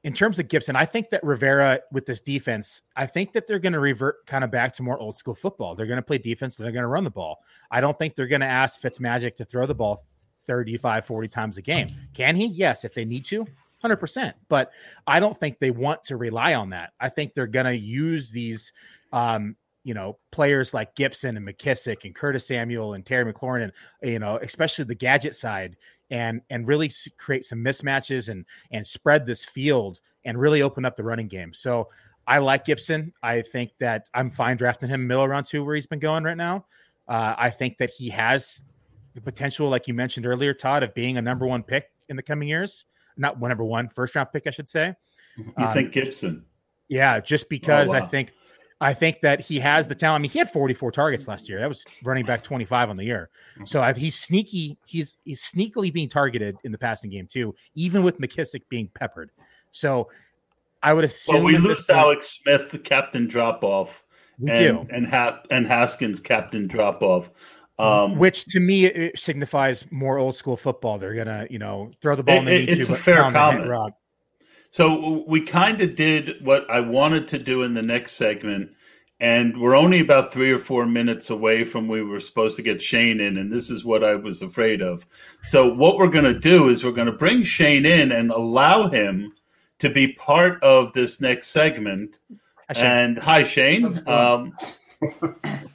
Speaker 3: in terms of Gibson, I think that Rivera with this defense, I think that they're going to revert kind of back to more old school football. They're going to play defense, and they're going to run the ball. I don't think they're going to ask Fitzmagic to throw the ball 35, 40 times a game. Can he? Yes, if they need to, 100%. But I don't think they want to rely on that. I think they're going to use these, um, you know, players like Gibson and McKissic and Curtis Samuel and Terry McLaurin, and, you know, especially the gadget side and and really create some mismatches and and spread this field and really open up the running game. So I like Gibson. I think that I'm fine drafting him middle round two where he's been going right now. Uh, I think that he has the potential, like you mentioned earlier, Todd, of being a number one pick in the coming years. Not one number one, first round pick, I should say.
Speaker 1: You um, think Gibson?
Speaker 3: Yeah, just because oh, wow. I think I think that he has the talent. I mean, he had 44 targets last year. That was running back 25 on the year. Mm-hmm. So he's sneaky. He's he's sneakily being targeted in the passing game too, even with McKissic being peppered. So I would assume.
Speaker 1: Well, we lose Alex Smith, the captain drop off.
Speaker 3: We
Speaker 1: and,
Speaker 3: do.
Speaker 1: And, ha- and Haskins, captain drop off.
Speaker 3: Um, Which to me it signifies more old school football. They're gonna, you know, throw the ball. It,
Speaker 1: it, it's
Speaker 3: to,
Speaker 1: a fair comment. So we kind of did what I wanted to do in the next segment, and we're only about three or four minutes away from we were supposed to get Shane in, and this is what I was afraid of. So what we're going to do is we're going to bring Shane in and allow him to be part of this next segment. And hi, Shane. Um,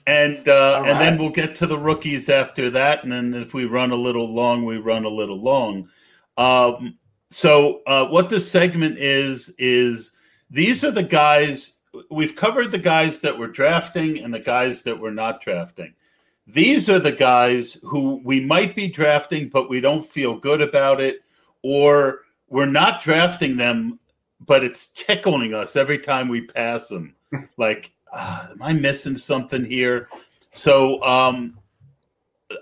Speaker 1: and uh, right. and then we'll get to the rookies after that, and then if we run a little long, we run a little long. Um, so uh, what this segment is is these are the guys we've covered the guys that we're drafting and the guys that we're not drafting. These are the guys who we might be drafting, but we don't feel good about it, or we're not drafting them, but it's tickling us every time we pass them. like uh, am I missing something here? So, um,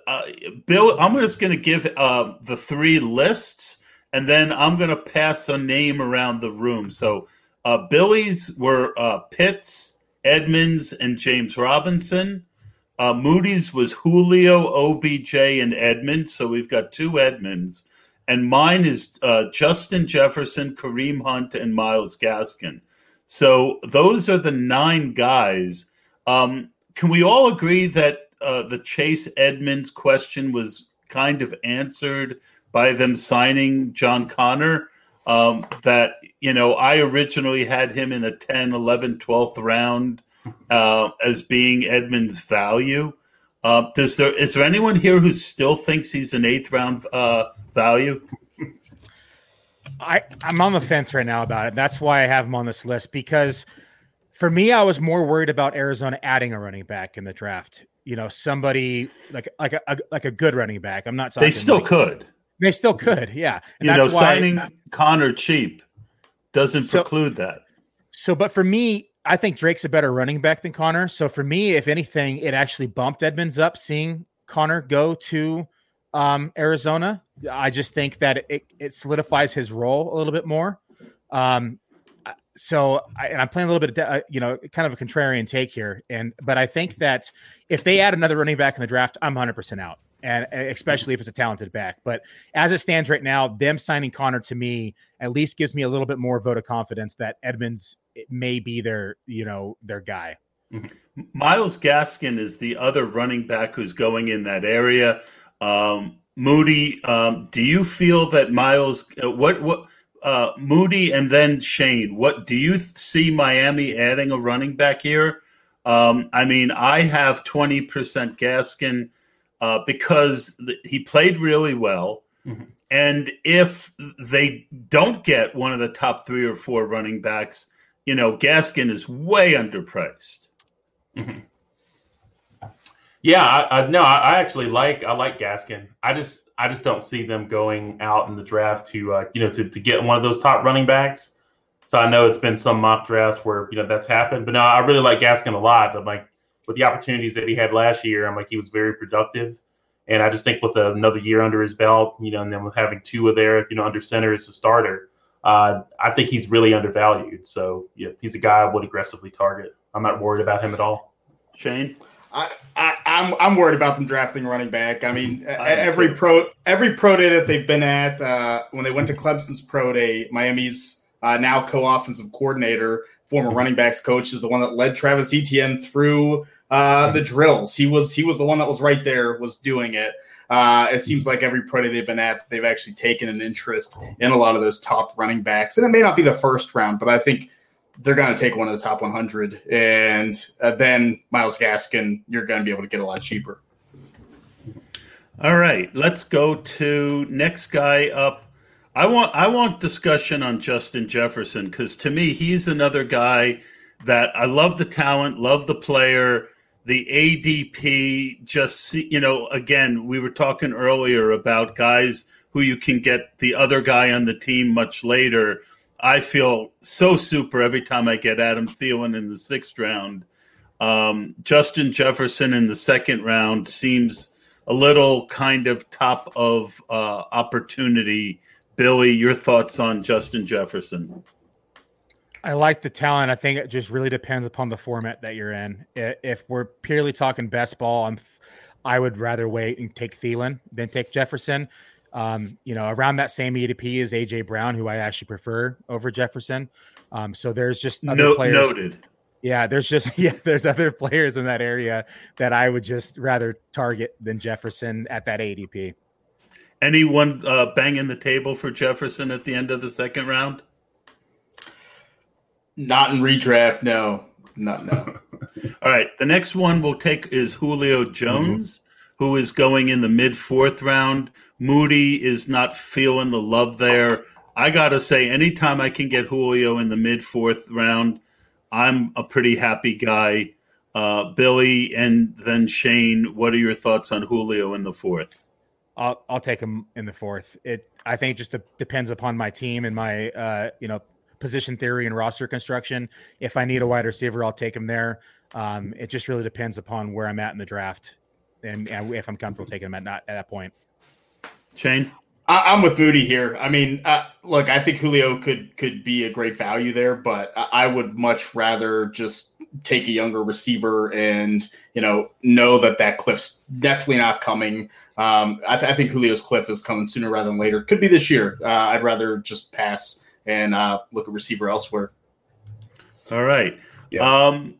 Speaker 1: uh, Bill, I'm just going to give uh, the three lists, and then I'm going to pass a name around the room. So, uh, Billy's were uh, Pitts, Edmonds, and James Robinson. Uh, Moody's was Julio, OBJ, and Edmonds. So we've got two Edmonds. And mine is uh, Justin Jefferson, Kareem Hunt, and Myles Gaskin. So those are the nine guys. Um, can we all agree that uh, the Chase Edmonds question was kind of answered by them signing John Conner? Um, that, you know, I originally had him in a 10, 11, 12th round uh, as being Edmonds' value. Uh, does there is there anyone here who still thinks he's an eighth round uh, value?
Speaker 3: I, I'm on the fence right now about it. That's why I have him on this list because for me, I was more worried about Arizona adding a running back in the draft. You know, somebody like like a, a like a good running back. I'm not talking.
Speaker 1: They still
Speaker 3: like,
Speaker 1: could.
Speaker 3: They still could. Yeah.
Speaker 1: And you know, why, signing Conner cheap doesn't so, preclude that.
Speaker 3: So, but for me, I think Drake's a better running back than Conner. So for me, if anything, it actually bumped Edmonds up seeing Conner go to um, Arizona. I just think that it, it solidifies his role a little bit more. Um, so, I, and I'm playing a little bit of, uh, you know, kind of a contrarian take here. And, but I think that if they add another running back in the draft, I'm 100% out. and especially if it's a talented back. But as it stands right now, them signing Conner to me at least gives me a little bit more vote of confidence that Edmonds may be their, you know, their guy.
Speaker 1: Mm-hmm. Myles Gaskin is the other running back who's going in that area. Um, Moody, um, do you feel that Myles, uh, what, what, uh, Moody and then Shane, what do you see Miami adding a running back here? Um, I mean, I have 20% Gaskin uh, because th- he played really well. Mm-hmm. And if they don't get one of the top three or four running backs, you know, Gaskin is way underpriced.
Speaker 2: Mm-hmm. Yeah, I, I no, I, I, actually like I like Gaskin. I just I just don't see them going out in the draft to uh, you know to, to get one of those top running backs. So I know it's been some mock drafts where you know that's happened, but no, I really like Gaskin a lot. I'm like with the opportunities that he had last year, I'm like he was very productive, and I just think with another year under his belt, you know, and then with having two of there, you know, under center as a starter, uh, I think he's really undervalued. So yeah, he's a guy I would aggressively target. I'm not worried about him at all.
Speaker 1: Shane.
Speaker 4: I, I, I'm, I'm worried about them drafting running back. I mean, I every pro every pro day that they've been at, uh, when they went to Clemson's pro day, Miami's uh, now co-offensive coordinator, former running backs coach, is the one that led Travis Etienne through uh, the drills. He was he was the one that was right there, was doing it. Uh, it seems like every pro day they've been at, they've actually taken an interest in a lot of those top running backs, and it may not be the first round, but I think they're going to take one of the top 100, and uh, then Myles Gaskin, you're going to be able to get a lot cheaper.
Speaker 1: All right, let's go to next guy up. I want I want discussion on Justin Jefferson because to me he's another guy that I love the talent, love the player. The ADP just you know again we were talking earlier about guys who you can get the other guy on the team much later. I feel so super every time I get Adam Thielen in the sixth round. Um, Justin Jefferson in the second round seems a little kind of top of uh, opportunity Billy, your thoughts on Justin Jefferson?
Speaker 3: I like the talent. I think it just really depends upon the format that you're in. If we're purely talking best ball, I'm, I would rather wait and take Thielen than take Jefferson. Um, you know, around that same ADP is AJ Brown, who I actually prefer over Jefferson. Um, so there's just other
Speaker 1: no,
Speaker 3: players.
Speaker 1: Noted.
Speaker 3: Yeah, there's just yeah, there's other players in that area that I would just rather target than Jefferson at that ADP.
Speaker 1: Anyone uh, banging the table for Jefferson at the end of the second round?
Speaker 4: Not in redraft, no. Not no.
Speaker 1: All right. The next one we'll take is Julio Jones, mm-hmm. who is going in the mid fourth round. Moody is not feeling the love there. I gotta say, anytime I can get Julio in the mid fourth round, I'm a pretty happy guy. Uh, Billy and then Shane, what are your thoughts on Julio in the fourth?
Speaker 3: I'll I'll take him in the fourth. It I think just depends upon my team and my uh, you know position theory and roster construction. If I need a wide receiver, I'll take him there. Um, it just really depends upon where I'm at in the draft and, and if I'm comfortable taking him at not at that point.
Speaker 1: Shane.
Speaker 4: I, am with Moody here. I mean, uh, look, I think Julio could could be a great value there, but I would much rather just take a younger receiver and you know know that that cliff's definitely not coming. Um, I, th- I, think Julio's cliff is coming sooner rather than later. Could be this year. Uh, I'd rather just pass and uh, look at receiver elsewhere.
Speaker 1: All right. Yeah. Um,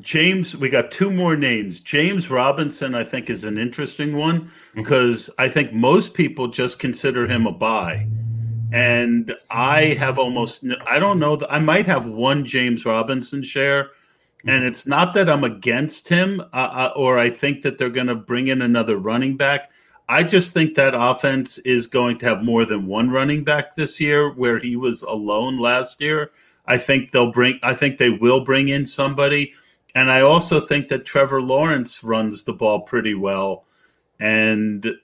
Speaker 1: James, we got two more names. James Robinson, I think, is an interesting one mm-hmm. because I think most people just consider him a buy. And I have almost, I don't know, I might have one James Robinson share. And it's not that I'm against him uh, uh or I think that they're going to bring in another running back. I just think that offense is going to have more than one running back this year where he was alone last year. I think they'll bring, I think they will bring in somebody and I also think that Trevor Lawrence runs the ball pretty well. And,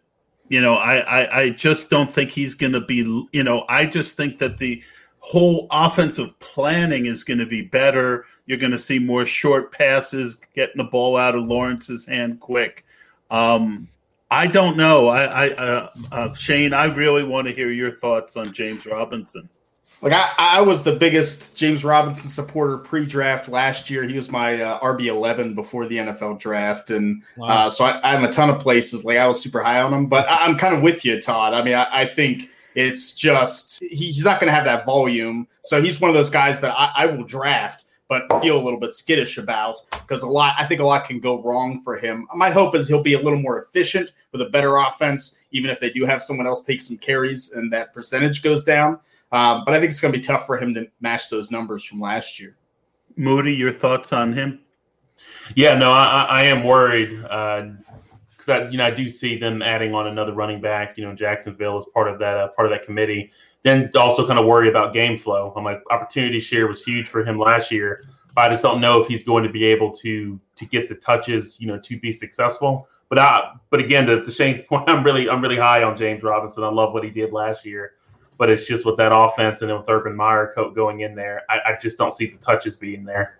Speaker 1: you know, I, I, I just don't think he's going to be, you know, I just think that the whole offensive planning is going to be better. You're going to see more short passes, getting the ball out of Lawrence's hand quick. Um, I don't know. I, I uh, uh, Shane, I really want to hear your thoughts on James Robinson.
Speaker 4: Like I, I was the biggest James Robinson supporter pre-draft last year. He was my uh, RB eleven before the NFL draft, and wow. uh, so I, I, am a ton of places. Like I was super high on him, but I, am kind of with you, Todd. I mean, I, I think it's just he, he's not going to have that volume. So he's one of those guys that I, will draft, but feel a little bit skittish about because a lot. I think a lot can go wrong for him. My hope is he'll be a little more efficient with a better offense, even if they do have someone else take some carries and that percentage goes down. Um, but I think it's going to be tough for him to match those numbers from last year.
Speaker 1: Moody, your thoughts on him?
Speaker 2: Yeah, no, I, I am worried because uh, I, you know, I do see them adding on another running back. You know, Jacksonville is part of that uh, part of that committee. Then also kind of worry about game flow. I'm like, opportunity share was huge for him last year. But I just don't know if he's going to be able to to get the touches, you know, to be successful. But I, but again, to, to Shane's point, I'm really I'm really high on James Robinson. I love what he did last year but it's just with that offense and then with Urban Meyer coat going in there, I, I, just don't see the touches being there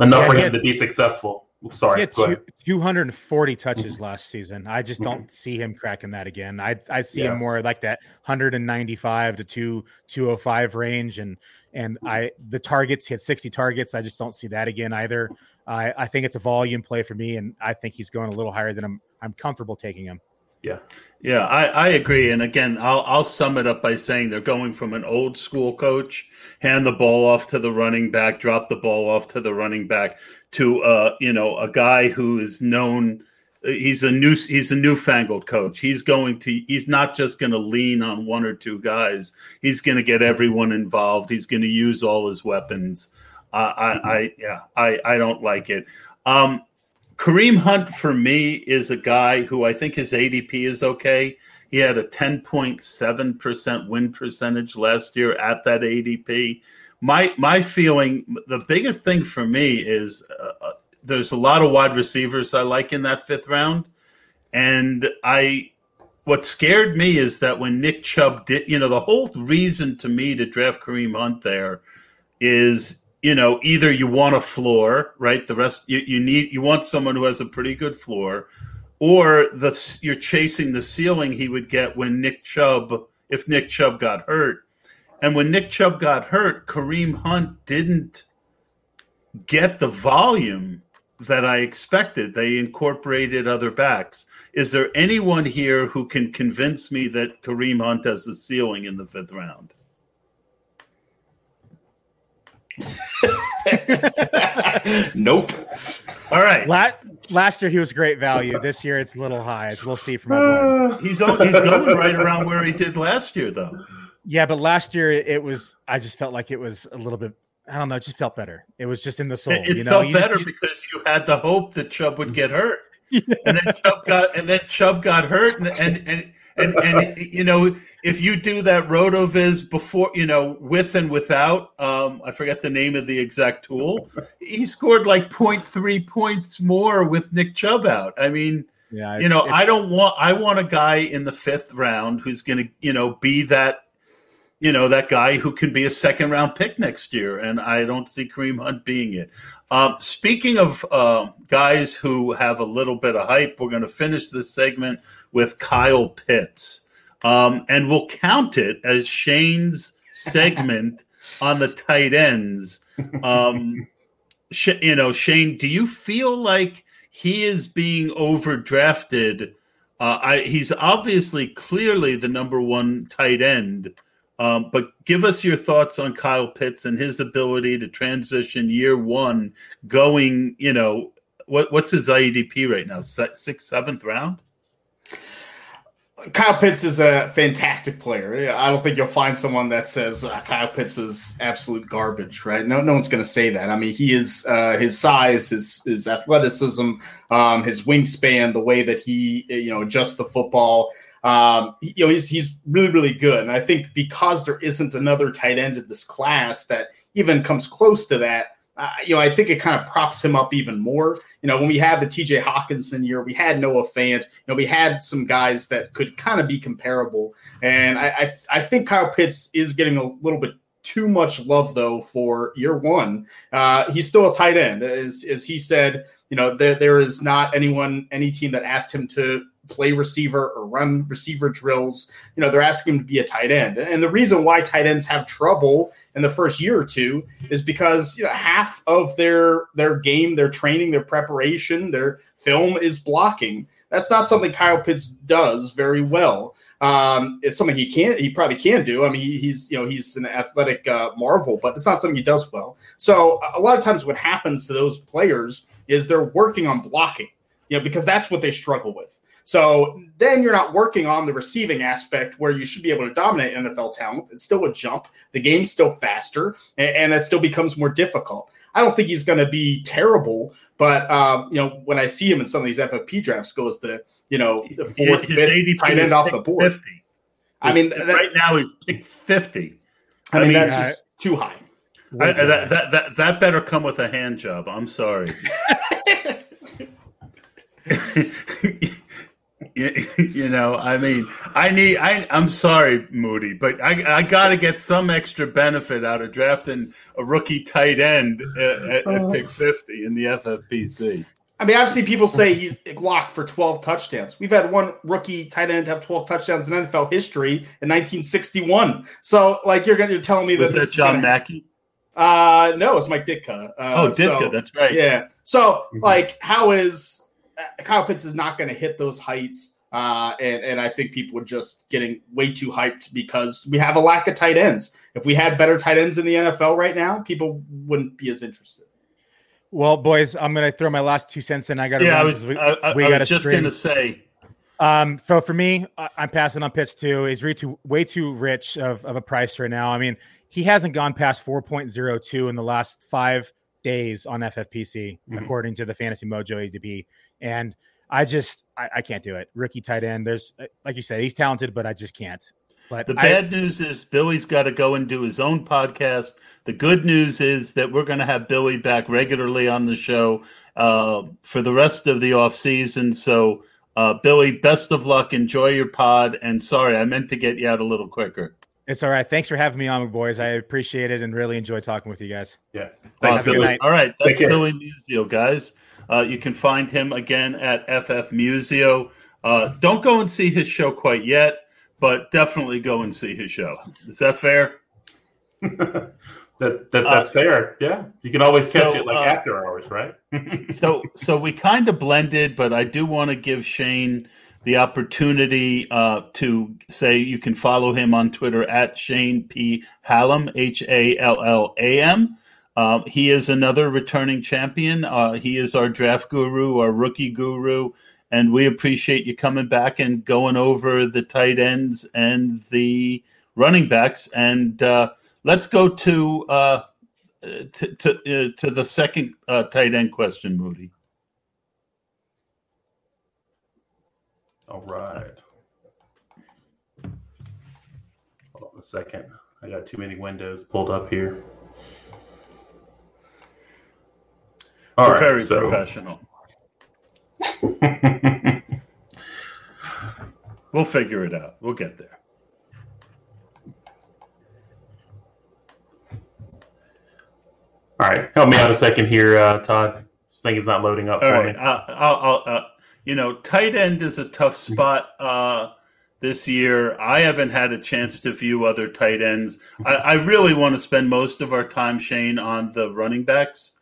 Speaker 2: enough yeah, for him had, to be successful. Sorry,
Speaker 3: he had two, 240 touches last season. I just don't mm-hmm. see him cracking that again. I I see yeah. him more like that 195 to 2 205 range, and and I the targets hit 60 targets. I just don't see that again either. I I think it's a volume play for me, and I think he's going a little higher than I'm I'm comfortable taking him.
Speaker 2: Yeah.
Speaker 1: Yeah, I, I agree. And again, I'll, I'll sum it up by saying they're going from an old school coach, hand the ball off to the running back, drop the ball off to the running back, to uh, you know, a guy who is known. He's a new he's a newfangled coach. He's going to he's not just going to lean on one or two guys. He's going to get everyone involved. He's going to use all his weapons. Uh, I, I yeah, I I don't like it. Um, Kareem Hunt for me is a guy who I think his ADP is okay. He had a 10.7% win percentage last year at that ADP. My my feeling, the biggest thing for me is uh, uh, there's a lot of wide receivers I like in that fifth round, and I what scared me is that when Nick Chubb did, you know, the whole reason to me to draft Kareem Hunt there is you know, either you want a floor, right? The rest you, you need you want someone who has a pretty good floor, or the you're chasing the ceiling he would get when Nick Chubb if Nick Chubb got hurt. And when Nick Chubb got hurt, Kareem Hunt didn't get the volume that I expected. They incorporated other backs. Is there anyone here who can convince me that Kareem Hunt has the ceiling in the fifth round?
Speaker 4: nope.
Speaker 1: All right.
Speaker 3: Last, last year he was great value. This year it's a little high. It's a little steep for my uh,
Speaker 1: He's he's going right around where he did last year, though.
Speaker 3: Yeah, but last year it was. I just felt like it was a little bit. I don't know. It just felt better. It was just in the soul.
Speaker 1: It, it
Speaker 3: you
Speaker 1: know? felt you better just, because you had the hope that Chubb would get hurt, yeah. and then Chubb got and then Chubb got hurt, and and and and, and you know if you do that rotoviz before you know with and without um, i forget the name of the exact tool he scored like 0.3 points more with nick chubb out. I mean yeah you know i don't want i want a guy in the fifth round who's going to you know be that you know that guy who can be a second round pick next year. And i don't see kareem hunt being it um, speaking of uh, guys who have a little bit of hype we're going to finish this segment with Kyle Pitts. Um, and we'll count it as Shane's segment on the tight ends. Um, sh- you know, Shane, do you feel like he is being overdrafted? Uh, I, he's obviously clearly the number one tight end. Um, but give us your thoughts on Kyle Pitts and his ability to transition year one, going, you know, what what's his IEDP right now? Sixth, seventh round?
Speaker 4: Kyle Pitts is a fantastic player. I don't think you'll find someone that says uh, Kyle Pitts is absolute garbage, right? No, no one's going to say that. I mean, he is uh, his size, his his athleticism, um, his wingspan, the way that he you know adjusts the football. Um, you know, he's he's really really good, and I think because there isn't another tight end in this class that even comes close to that uh, you know, I think it kind of props him up even more. You know, when we had the TJ Hockenson year, we had Noah Fant. You know, we had some guys that could kind of be comparable, and I, I, I think Kyle Pitts is getting a little bit too much love though for year one. Uh, he's still a tight end, as as he said. You know, there, there is not anyone, any team that asked him to play receiver or run receiver drills. You know, they're asking him to be a tight end. And the reason why tight ends have trouble in the first year or two is because you know half of their their game, their training, their preparation, their film is blocking. That's not something Kyle Pitts does very well. Um, it's something he can't, he probably can do. I mean, he's, you know, he's an athletic uh, marvel, but it's not something he does well. So a lot of times what happens to those players is they're working on blocking, you know, because that's what they struggle with. So then you're not working on the receiving aspect where you should be able to dominate NFL talent. It's still a jump. The game's still faster, and, and that still becomes more difficult. I don't think he's going to be terrible, but um, you know when I see him in some of these FFP drafts, goes the you know the fourth, his fifth tight end off the board. 50. I mean,
Speaker 1: that, right now he's picked fifty.
Speaker 4: I, I mean, mean, that's uh, just too high.
Speaker 1: I, that, that, that that better come with a hand job. I'm sorry. you know, I mean, I need. I, I'm sorry, Moody, but I, I got to get some extra benefit out of drafting a rookie tight end at, at, at pick 50 in the FFPC.
Speaker 4: I mean, I've seen people say he's locked for 12 touchdowns. We've had one rookie tight end have 12 touchdowns in NFL history in 1961. So, like, you're going to tell me
Speaker 1: Was
Speaker 4: that,
Speaker 1: that John gonna,
Speaker 4: Mackey? Uh, no, it's Mike Ditka. Uh,
Speaker 1: oh, Ditka, so, that's right.
Speaker 4: Yeah. So, like, how is Kyle Pitts is not going to hit those heights? Uh, and, and I think people are just getting way too hyped because we have a lack of tight ends. If we had better tight ends in the NFL right now, people wouldn't be as interested.
Speaker 3: Well, boys, I'm going to throw my last two cents in. I got to.
Speaker 1: Yeah, I was, we, I, we I was just going to say.
Speaker 3: Um, so for me, I'm passing on Pitts too. He's way too way too rich of, of a price right now. I mean, he hasn't gone past 4.02 in the last five days on FFPC, mm-hmm. according to the Fantasy Mojo ADP. And I just I, I, can't do it. Rookie tight end. There's like you said, he's talented, but I just can't. But
Speaker 1: the bad news is Billy's got to go and do his own podcast. The good news is that we're going to have Billy back regularly on the show uh, for the rest of the off season. So, uh, Billy, best of luck. Enjoy your pod. And sorry, I meant to get you out a little quicker.
Speaker 3: It's all right. Thanks for having me on, boys. I appreciate it and really enjoy talking with you guys.
Speaker 2: Yeah.
Speaker 1: Thanks, Billy. All right. That's Billy Muzio, guys. Uh, you can find him again at FF Muzio. Uh, don't go and see his show quite yet but definitely go and see his show. Is that fair?
Speaker 2: that, that that's uh, fair. Yeah, you can always catch so, it like uh, after hours, right?
Speaker 1: so so we kind of blended, but I do want to give Shane the opportunity uh, to say you can follow him on Twitter at Shane P Hallam H A L L A M. Uh, he is another returning champion. Uh, he is our draft guru, our rookie guru and we appreciate you coming back and going over the tight ends and the running backs. And uh, let's go to uh, to to, uh, to, the second uh, tight end question, Moody.
Speaker 2: All right. Hold on a second. I got too many windows pulled up here.
Speaker 1: All right, very so, professional. we'll figure it out. We'll get there.
Speaker 2: All right, help me out a second here, uh, Todd. This thing is not loading up
Speaker 1: All
Speaker 2: for
Speaker 1: right. me. Uh, I'll, I'll, uh, you know, tight end is a tough spot uh, this year. I haven't had a chance to view other tight ends. I, I really want to spend most of our time, Shane, on the running backs.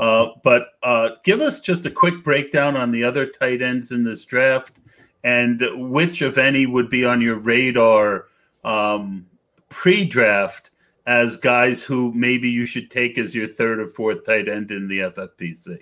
Speaker 1: Uh, but uh, give us just a quick breakdown on the other tight ends in this draft and which, if any, would be on your radar um, pre draft as guys who maybe you should take as your third or fourth tight end in the FFPC.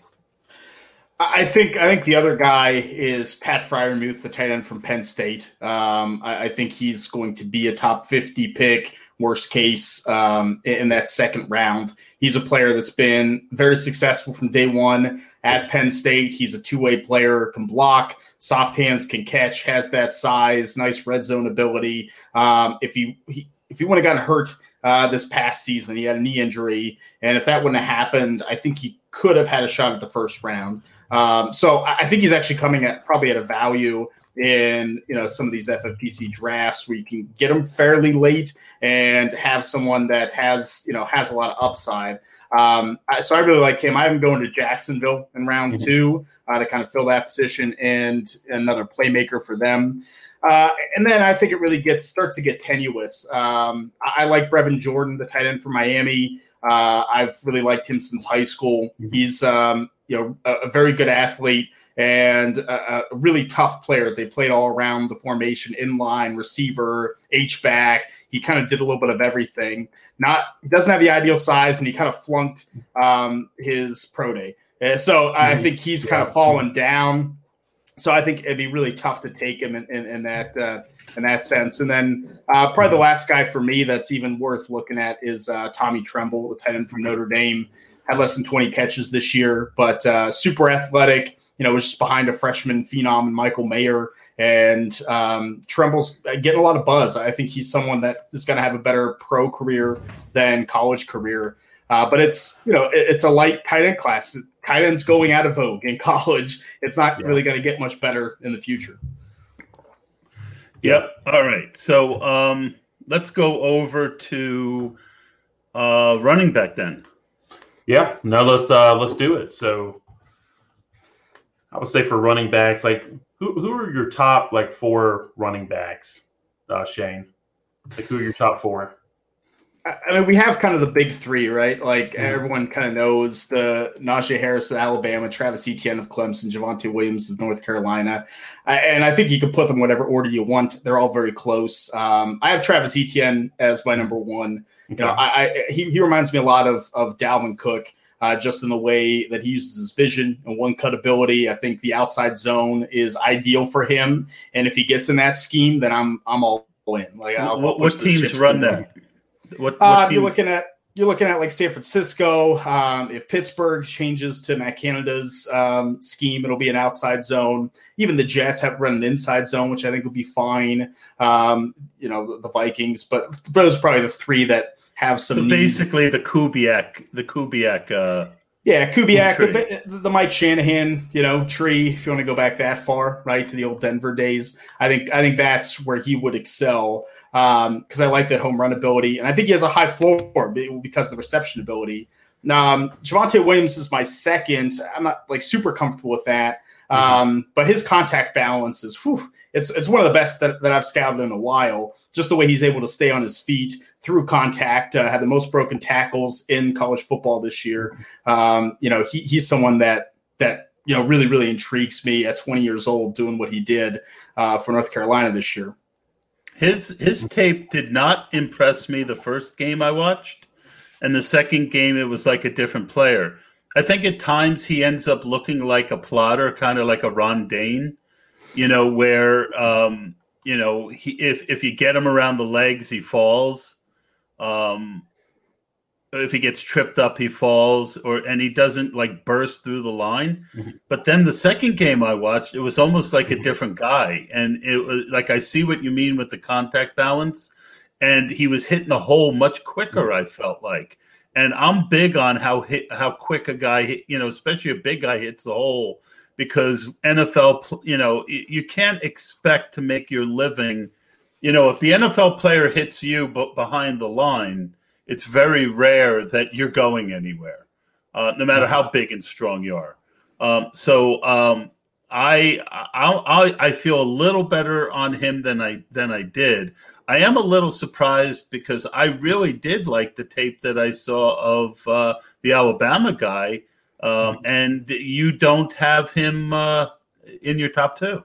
Speaker 4: I think I think the other guy is Pat Freiermuth, the tight end from Penn State. Um, I, I, think he's going to be a top fifty pick worst case um, in that second round. He's a player that's been very successful from day one at Penn State. He's a two way player, can block, soft hands, can catch, has that size, nice red zone ability. Um, if he, he if he would have gotten hurt uh, this past season. He had a knee injury, and if that wouldn't have happened, I think he could have had a shot at the first round. Um, so I think he's actually coming at probably at a value in you know some of these FFPC drafts where you can get them fairly late and have someone that has you know has a lot of upside. Um, so I really like him. I'm going to Jacksonville in round mm-hmm. two uh, to kind of fill that position and another playmaker for them. Uh, and then I think it really gets starts to get tenuous. Um, I, I, like Brevin Jordan, the tight end for Miami. Uh, I've really liked him since high school. Mm-hmm. He's um, you know a, a, very good athlete and a, a, really tough player. They played all around the formation, in line, receiver, H back. He kind of did a little bit of everything. Not he doesn't have the ideal size, and he kind of flunked um, his pro day. And so I mm-hmm. think he's kind of fallen down. So I think it'd be really tough to take him in, in, in that uh, in that sense. And then uh, probably the last guy for me that's even worth looking at is uh, Tommy Tremble, the tight end from Notre Dame. Had less than 20 catches this year, but uh, super athletic. You know, was just behind a freshman phenom, and Michael Mayer, and um, Tremble's getting a lot of buzz. I think he's someone that is going to have a better pro career than college career. Uh, but it's you know it, it's a light tight end class tight ends going out of vogue in college. It's not yeah. really going to get much better in the future.
Speaker 1: Yep. All right. So um, let's go over to uh, running back then.
Speaker 2: Yeah. No. Let's uh, let's do it. So I would say for running backs, like who who are your top like four running backs, uh, Shane? Like who are your top four?
Speaker 4: I mean, we have kind of the big three, right? Like mm-hmm. everyone kind of knows the Najee Harris of Alabama, Travis Etienne of Clemson, Javonte Williams of North Carolina, and I think you can put them whatever order you want. They're all very close. Um, I have Travis Etienne as my number one. You know, I, I, he, he reminds me a lot of of Dalvin Cook. Uh, just in the way that he uses his vision and one cut ability. I think the outside zone is ideal for him. And if he gets in that scheme, then I'm I'm all in. Like,
Speaker 1: I'll, what, what teams run that?
Speaker 4: What, what uh, you're looking at you're looking at like San Francisco. Um, if Pittsburgh changes to Matt Canada's um, scheme, it'll be an outside zone. Even the Jets have run an inside zone, which I think would be fine. Um, you know, the, the, Vikings, but those are probably the three that have some.
Speaker 1: So basically, the Kubiak, the Kubiak. Uh,
Speaker 4: yeah, Kubiak, the, the, Mike Shanahan, you know, tree. If you want to go back that far, right to the old Denver days, I think I think that's where he would excel because um, I like that home run ability, and I think he has a high floor because of the reception ability. Um, Javonte Williams is my second. I'm not like super comfortable with that, mm-hmm. um, but his contact balance is whew, it's it's one of the best that, that I've scouted in a while. Just the way he's able to stay on his feet through contact, uh, had the most broken tackles in college football this year. Um, you know, he, he's someone that that you know really really intrigues me at 20 years old doing what he did uh, for North Carolina this year.
Speaker 1: His his tape did not impress me the first game I watched, and the second game it was like a different player. I think at times he ends up looking like a plotter, kind of like a Ron Dayne, you know, where um, you know he, if if you get him around the legs, he falls. Um, if he gets tripped up, he falls, or and he doesn't like burst through the line. Mm-hmm. But then the second game I watched, it was almost like a mm-hmm. different guy, and it was like I see what you mean with the contact balance, and he was hitting the hole much quicker. Mm-hmm. I felt like, and I'm big on how hit how quick a guy, hit, you know, especially a big guy hits the hole because NFL, you know, you can't expect to make your living. You know, if the NFL player hits you but behind the line it's very rare that you're going anywhere, uh, no matter how big and strong you are. Um, so um, I, I I feel a little better on him than I than I did. I am a little surprised because I really did like the tape that I saw of uh, the Alabama guy, um, mm-hmm. and you don't have him uh, in your top two.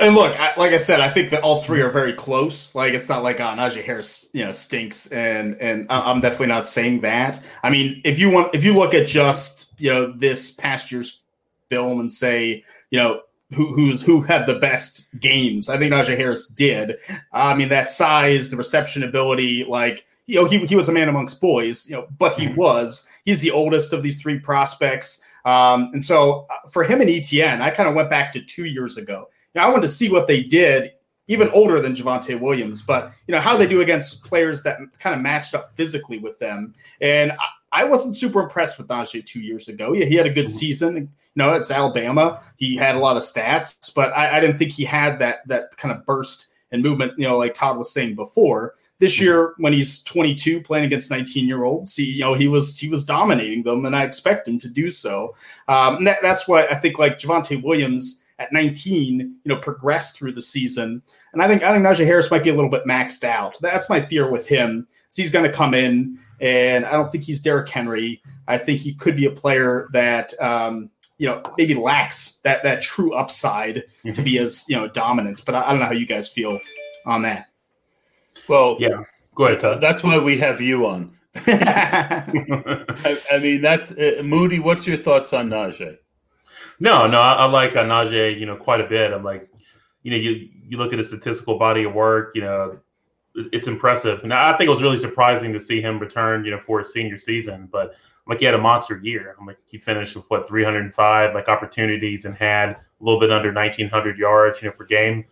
Speaker 4: And look, I, like I said, I think that all three are very close. Like it's not like oh, Najee Harris, you know, stinks, and and I'm definitely not saying that. I mean, if you want, if you look at just you know this past year's film and say, you know, who who's who had the best games, I think Najee Harris did. I mean, that size, the reception ability, like you know, he he was a man amongst boys, you know, but he was he's the oldest of these three prospects. Um, and so uh, for him and Etienne, I kind of went back to two years ago. I wanted to see what they did, even older than Javonte Williams. But you know, how do they do against players that kind of matched up physically with them? And I, I wasn't super impressed with Najee two years ago. Yeah, he had a good mm-hmm. season. You know, it's Alabama. He had a lot of stats, but I, I didn't think he had that that kind of burst and movement. You know, like Todd was saying before. This mm-hmm. year, when he's 22, playing against 19 year olds, he you know he was he was dominating them, and I expect him to do so. Um, that, that's what I think. Like Javonte Williams at 19, you know, progressed through the season. And I think I think Najee Harris might be a little bit maxed out. That's my fear with him. he's going to come in, and I don't think he's Derrick Henry. I think he could be a player that um, you know maybe lacks that that true upside mm-hmm. to be as you know dominant. But I, I, don't know how you guys feel on that.
Speaker 1: Well, yeah, go ahead. Todd. That's why we have you on. I, I, mean, that's uh, Moody. What's your thoughts on Najee?
Speaker 2: No, no, I, I like uh, Najee, you know, quite a bit. I'm like, you know, you you look at his statistical body of work, you know, it's impressive. And I think it was really surprising to see him return, you know, for his senior season. But like he had a monster year. I'm like he finished with what 305 like opportunities and had a little bit under 1900 yards, you know, per game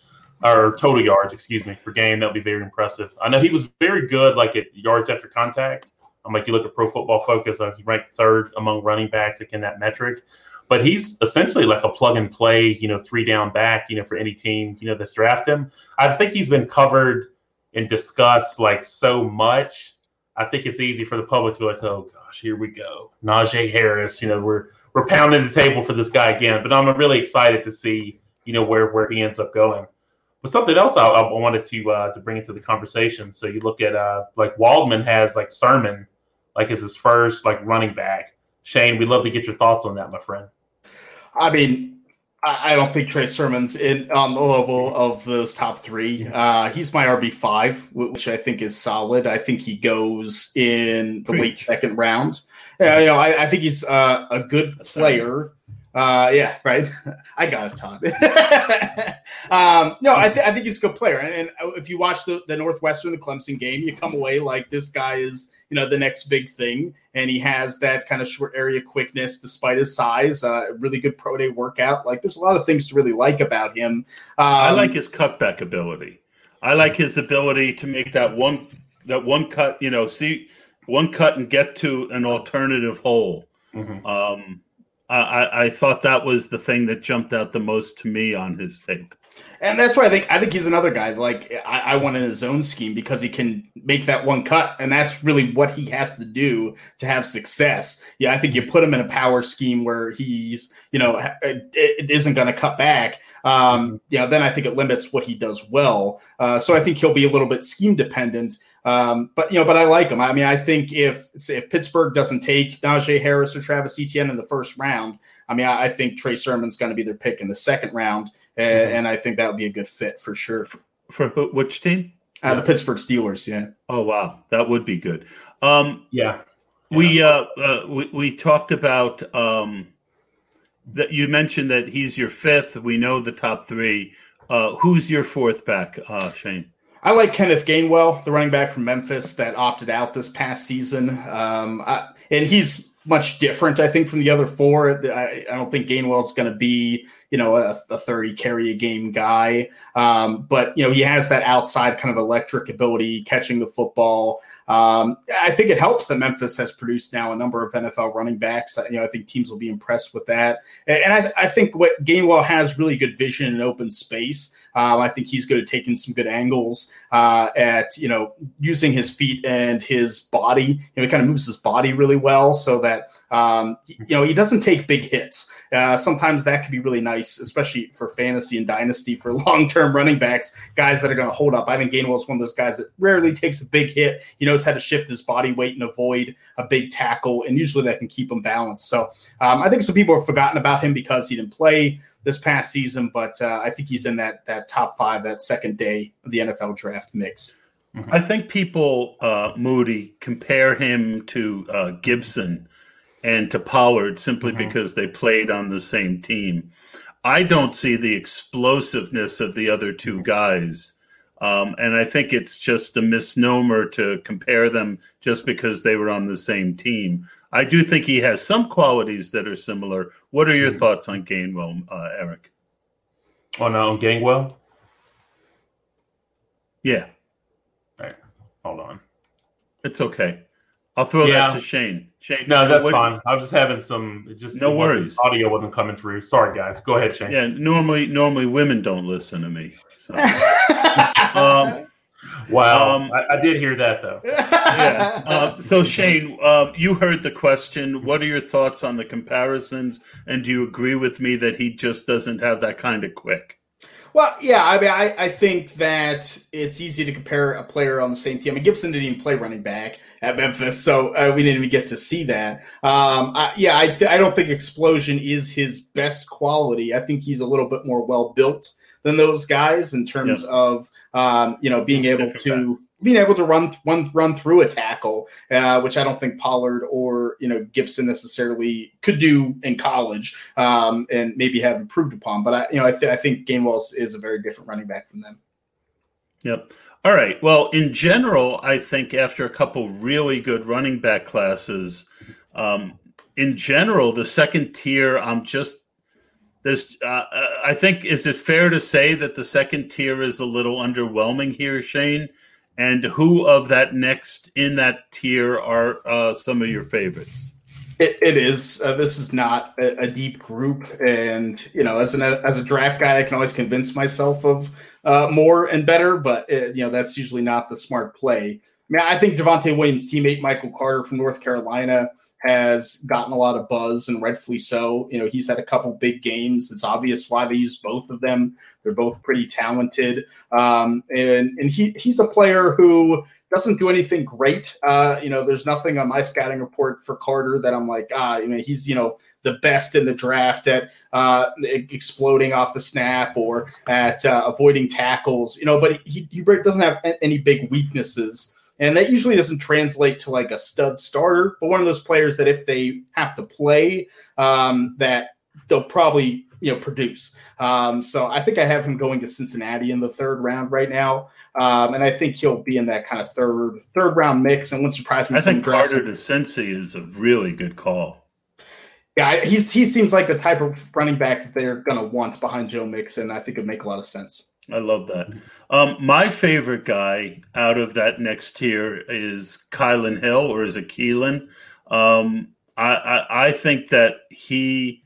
Speaker 2: or total yards, excuse me, per game. That'd be very impressive. I know he was very good, like at yards after contact. I'm like you look at Pro Football Focus, uh, he ranked third among running backs like in that metric but he's essentially like a plug and play, you know, three down back, you know, for any team, you know, that's draft him. I just think he's been covered and discussed like so much. I think it's easy for the public to be like, oh gosh, here we go. Najee Harris, you know, we're we're pounding the table for this guy again. But I'm really excited to see, you know, where where he ends up going. But something else I, I wanted to uh, to bring into the conversation. So you look at uh, like Waldman has like Sermon, like as his first like running back. Shane, we'd love to get your thoughts on that, my friend.
Speaker 4: I mean, I, don't think Trey Sermon's in on the level of those top three. Uh, he's my RB five, which I think is solid. I think he goes in the late second round. Uh, you know, I, I think he's uh, a good player. Uh, yeah, right. I got it, Todd. um, no, I, th- I think he's a good player, and, and, if you watch the, the Northwestern, the Clemson game, you come away like this guy is you know the next big thing, and he has that kind of short area quickness despite his size. Uh, really good pro day workout. Like there's a lot of things to really like about him.
Speaker 1: Um, I like his cutback ability. I like his ability to make that one that one cut. You know, see one cut and get to an alternative hole. Mm-hmm. Um, I, I thought that was the thing that jumped out the most to me on his tape.
Speaker 4: And that's why I think I think he's another guy. Like I, I want in his own scheme because he can make that one cut, and that's really what he has to do to have success. Yeah, I think you put him in a power scheme where he's, you know, it, it isn't going to cut back. Um, you know, then I think it limits what he does well. Uh, so I think he'll be a little bit scheme dependent. Um, but you know, but I like him. I mean, I think if if Pittsburgh doesn't take Najee Harris or Travis Etienne in the first round, I mean, I, I think Trey Sermon's going to be their pick in the second round, and, mm-hmm. and I think that would be a good fit for sure. For,
Speaker 1: for which team?
Speaker 4: Uh, the Pittsburgh Steelers. Yeah.
Speaker 1: Oh wow, that would be good. Um, yeah. We uh, uh, we we talked about um, that. You mentioned that he's your fifth. We know the top three. Uh, who's your fourth back, uh, Shane?
Speaker 4: I like Kenneth Gainwell, the running back from Memphis that opted out this past season. Um, I, and he's much different, I think, from the other four. I, I don't think Gainwell's going to be, you know, a, a, 30 carry a game guy. Um, but, you know, he has that outside kind of electric ability, catching the football. Um, I think it helps that Memphis has produced now a number of NFL running backs. You know, I think teams will be impressed with that. And I, I think what Gainwell has really good vision in open space. Um, I think he's good at taking some good angles uh, at you know using his feet and his body. You know, he kind of moves his body really well so that um, you know he doesn't take big hits. Uh, sometimes that can be really nice, especially for fantasy and dynasty for long term running backs, guys that are going to hold up. I think Gainwell is one of those guys that rarely takes a big hit. He knows how to shift his body weight and avoid a big tackle, and usually that can keep him balanced. So um, I think some people have forgotten about him because he didn't play this past season, but uh, I think he's in that that top five, that second day of the NFL draft mix.
Speaker 1: Mm-hmm. I think people, uh, Moody, compare him to uh, Gibson and to Pollard simply mm-hmm. because they played on the same team. I don't see the explosiveness of the other two guys. Um, and I think it's just a misnomer to compare them just because they were on the same team. I do think he has some qualities that are similar. What are your mm-hmm. thoughts on Gainwell, uh, Eric?
Speaker 2: On um, Gainwell?
Speaker 1: Yeah.
Speaker 2: All right. Hold on.
Speaker 1: It's okay. I'll throw
Speaker 2: Yeah.
Speaker 1: that to Shane. Shane.
Speaker 2: No, that's
Speaker 1: what-
Speaker 2: fine. I was just having some. Just
Speaker 1: No worries.
Speaker 2: Audio wasn't coming through. Sorry, guys. Go ahead, Shane.
Speaker 1: Yeah, normally normally women don't listen to me. So, um,
Speaker 2: Wow.
Speaker 1: Um,
Speaker 2: I, I did hear that though.
Speaker 1: yeah. Uh, so Shane, um, you heard the question. What are your thoughts on the comparisons? And do you agree with me that he just doesn't have that kind of quick?
Speaker 4: Well, yeah, I mean, I, I think that it's easy to compare a player on the same team. I mean, Gibson didn't even play running back at Memphis, so uh, we didn't even get to see that. Um, I, yeah, I, th- I don't think Explosion is his best quality. I think he's a little bit more well built than those guys in terms of um, you know being
Speaker 1: He's
Speaker 4: able to being able to run run run through a tackle, uh, which I don't think Pollard or you know Gibson necessarily could do in college, um, and maybe have improved upon. But I, you know, I, th- I think Gainwell is a very different running back from them.
Speaker 1: Yep. All right. Well, in general, I think after a couple really good running back classes, um, in general, the second tier, I'm just there's. Uh, I think is it fair to say that the second tier is a little underwhelming here, Shane? And who of that next in that tier are uh, some of your favorites?
Speaker 4: It, it is. Uh, this is not a, a deep group, and you know, as an as a draft guy, I can always convince myself of uh, more and better, but uh you know, that's usually not the smart play. I mean, I think Javonte Williams' teammate Michael Carter from North Carolina has gotten a lot of buzz, and rightfully so. You know, he's had a couple big games. It's obvious why they use both of them. They're both pretty talented, um, and and he he's a player who doesn't do anything great. Uh, you know, there's nothing on my scouting report for Carter that I'm like, ah, you know, he's you know the best in the draft at uh, exploding off the snap or at uh, avoiding tackles. You know, but he, he doesn't have any big weaknesses. And that usually doesn't translate to like a stud starter, but one of those players that if they have to play, um, that they'll probably you know produce. Um, so I think I have him going to Cincinnati in the third round right now, um, and I think he'll be in that kind of third third round mix. And wouldn't surprise me.
Speaker 1: I think Carter to Cincy is a really good call.
Speaker 4: Yeah, he's he seems like the type of running back that they're going to want behind Joe Mixon. I think it'd make a lot of sense.
Speaker 1: I love that. Um, my favorite guy out of that next tier is Kylin Hill, or is it Keelan? Um, I, I, I think that he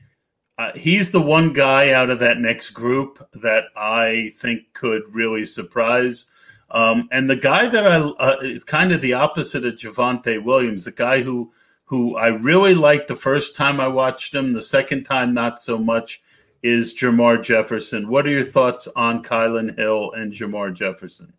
Speaker 1: uh, he's the one guy out of that next group that I think could really surprise. Um, and the guy that I uh, is kind of the opposite of Javonte Williams, the guy who who I really liked the first time I watched him, the second time not so much is Jermar Jefferson. What are your thoughts on Kylin Hill and Jamar Jefferson?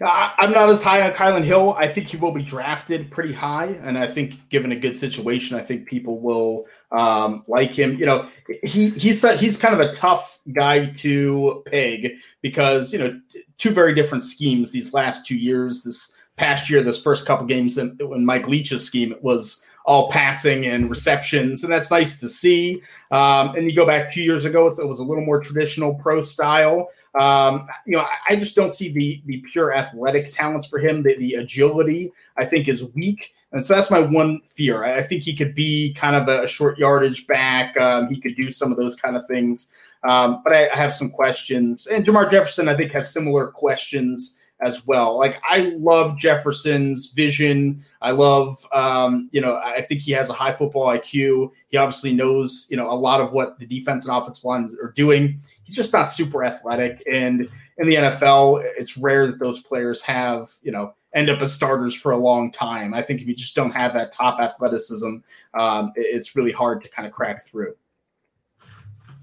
Speaker 4: I'm not as high on Kylin Hill. I think he will be drafted pretty high, and I think given a good situation, I think people will um, like him. You know, he he's he's kind of a tough guy to peg because you know two very different schemes these last two years. This past year, this first couple games, then when Mike Leach's scheme, it was all passing and receptions, and that's nice to see. Um, and you go back two years ago, it was a little more traditional pro style. Um, you know, I, I just don't see the the pure athletic talents for him. The, the agility, I think, is weak. And so that's my one fear. I think he could be kind of a short yardage back. Um, he could do some of those kind of things. Um, but I, I have some questions. And Jermar Jefferson, I think, has similar questions as well. Like I love Jefferson's vision. I love, um, you know, I think he has a high football IQ. He obviously knows, you know, a lot of what the defense and offensive lines are doing. He's just not super athletic. And in the NFL, it's rare that those players have, you know, end up as starters for a long time. I think if you just don't have that top athleticism, um, it's really hard to kind of crack through.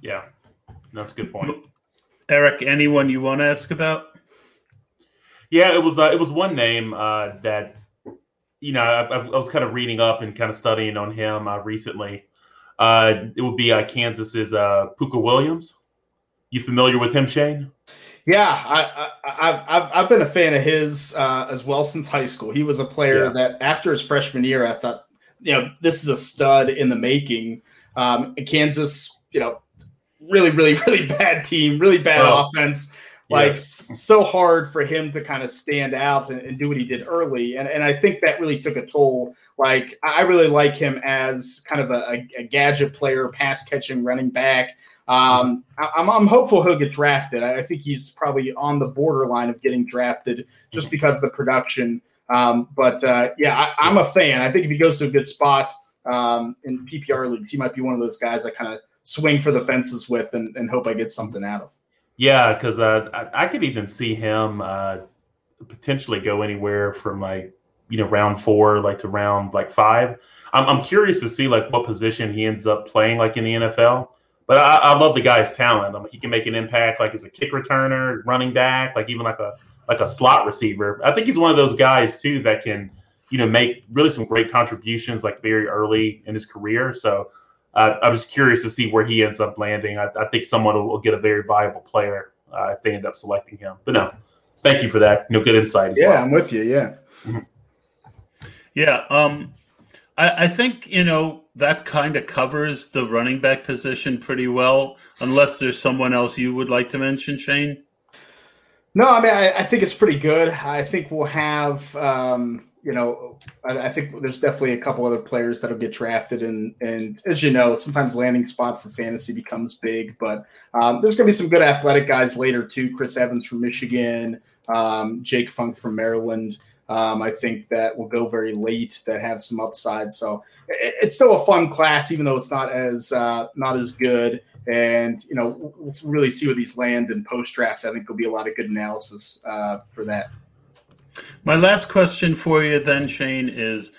Speaker 2: Yeah, that's a good point.
Speaker 1: Eric, anyone you want to ask about?
Speaker 2: Yeah, it was uh, it was one name uh, that you know I, I was kind of reading up and kind of studying on him uh, recently. Uh, it would be uh, Kansas's uh, Pooka Williams. You familiar with him, Shane?
Speaker 4: Yeah, I, I, I've, I've I've been a fan of his uh, as well since high school. He was a player
Speaker 2: Yeah.
Speaker 4: that after his freshman year, I thought, you know, this is a stud in the making. Um, Kansas, you know, really, really, really bad team, really bad
Speaker 2: Oh.
Speaker 4: offense. Like
Speaker 2: Yes.
Speaker 4: so hard for him to kind of stand out and, and do what he did early, and and I think that really took a toll. Like I I really like him as kind of a, a, gadget player, pass catching running back. Um, I, am I'm hopeful he'll get drafted. I, think he's probably on the borderline of getting drafted just because of the production. Um, but uh, yeah, I, am a fan. I think if he goes to a good spot um, in PPR leagues, he might be one of those guys I kind of swing for the fences with and, and, hope I get something out of.
Speaker 2: Yeah, because uh, I, I, could even see him uh, potentially go anywhere from like you know round four like to round like five. I'm, I'm curious to see like what position he ends up playing like in the NFL. But I, I love the guy's talent. I mean, he can make an impact like as a kick returner, running back, like even like a like a slot receiver. I think he's one of those guys too that can you know make really some great contributions like very early in his career. So uh, I was curious to see where he ends up landing. I, I think someone will, will, get a very viable player uh, if they end up selecting him. But no, thank you for that. No good insight.
Speaker 4: yeah,
Speaker 2: well.
Speaker 4: I'm with you. Yeah.
Speaker 1: Mm-hmm. Yeah. Um, I, I think you know that kind of covers the running back position pretty well, unless there's someone else you would like to mention, Shane.
Speaker 4: No, I mean I, I think it's pretty good. I think we'll have. Um, you know, I, I, think there's definitely a couple other players that'll get drafted, and and as you know, sometimes landing spot for fantasy becomes big. But um, there's going to be some good athletic guys later too. Chris Evans from Michigan, um, Jake Funk from Maryland. Um, I think that will go very late that have some upside. So it, it's still a fun class, even though it's not as uh, not as good. And you know, we'll really see where these land in post draft. I think there'll be a lot of good analysis uh, for that.
Speaker 1: My last question for you, then, Shane, is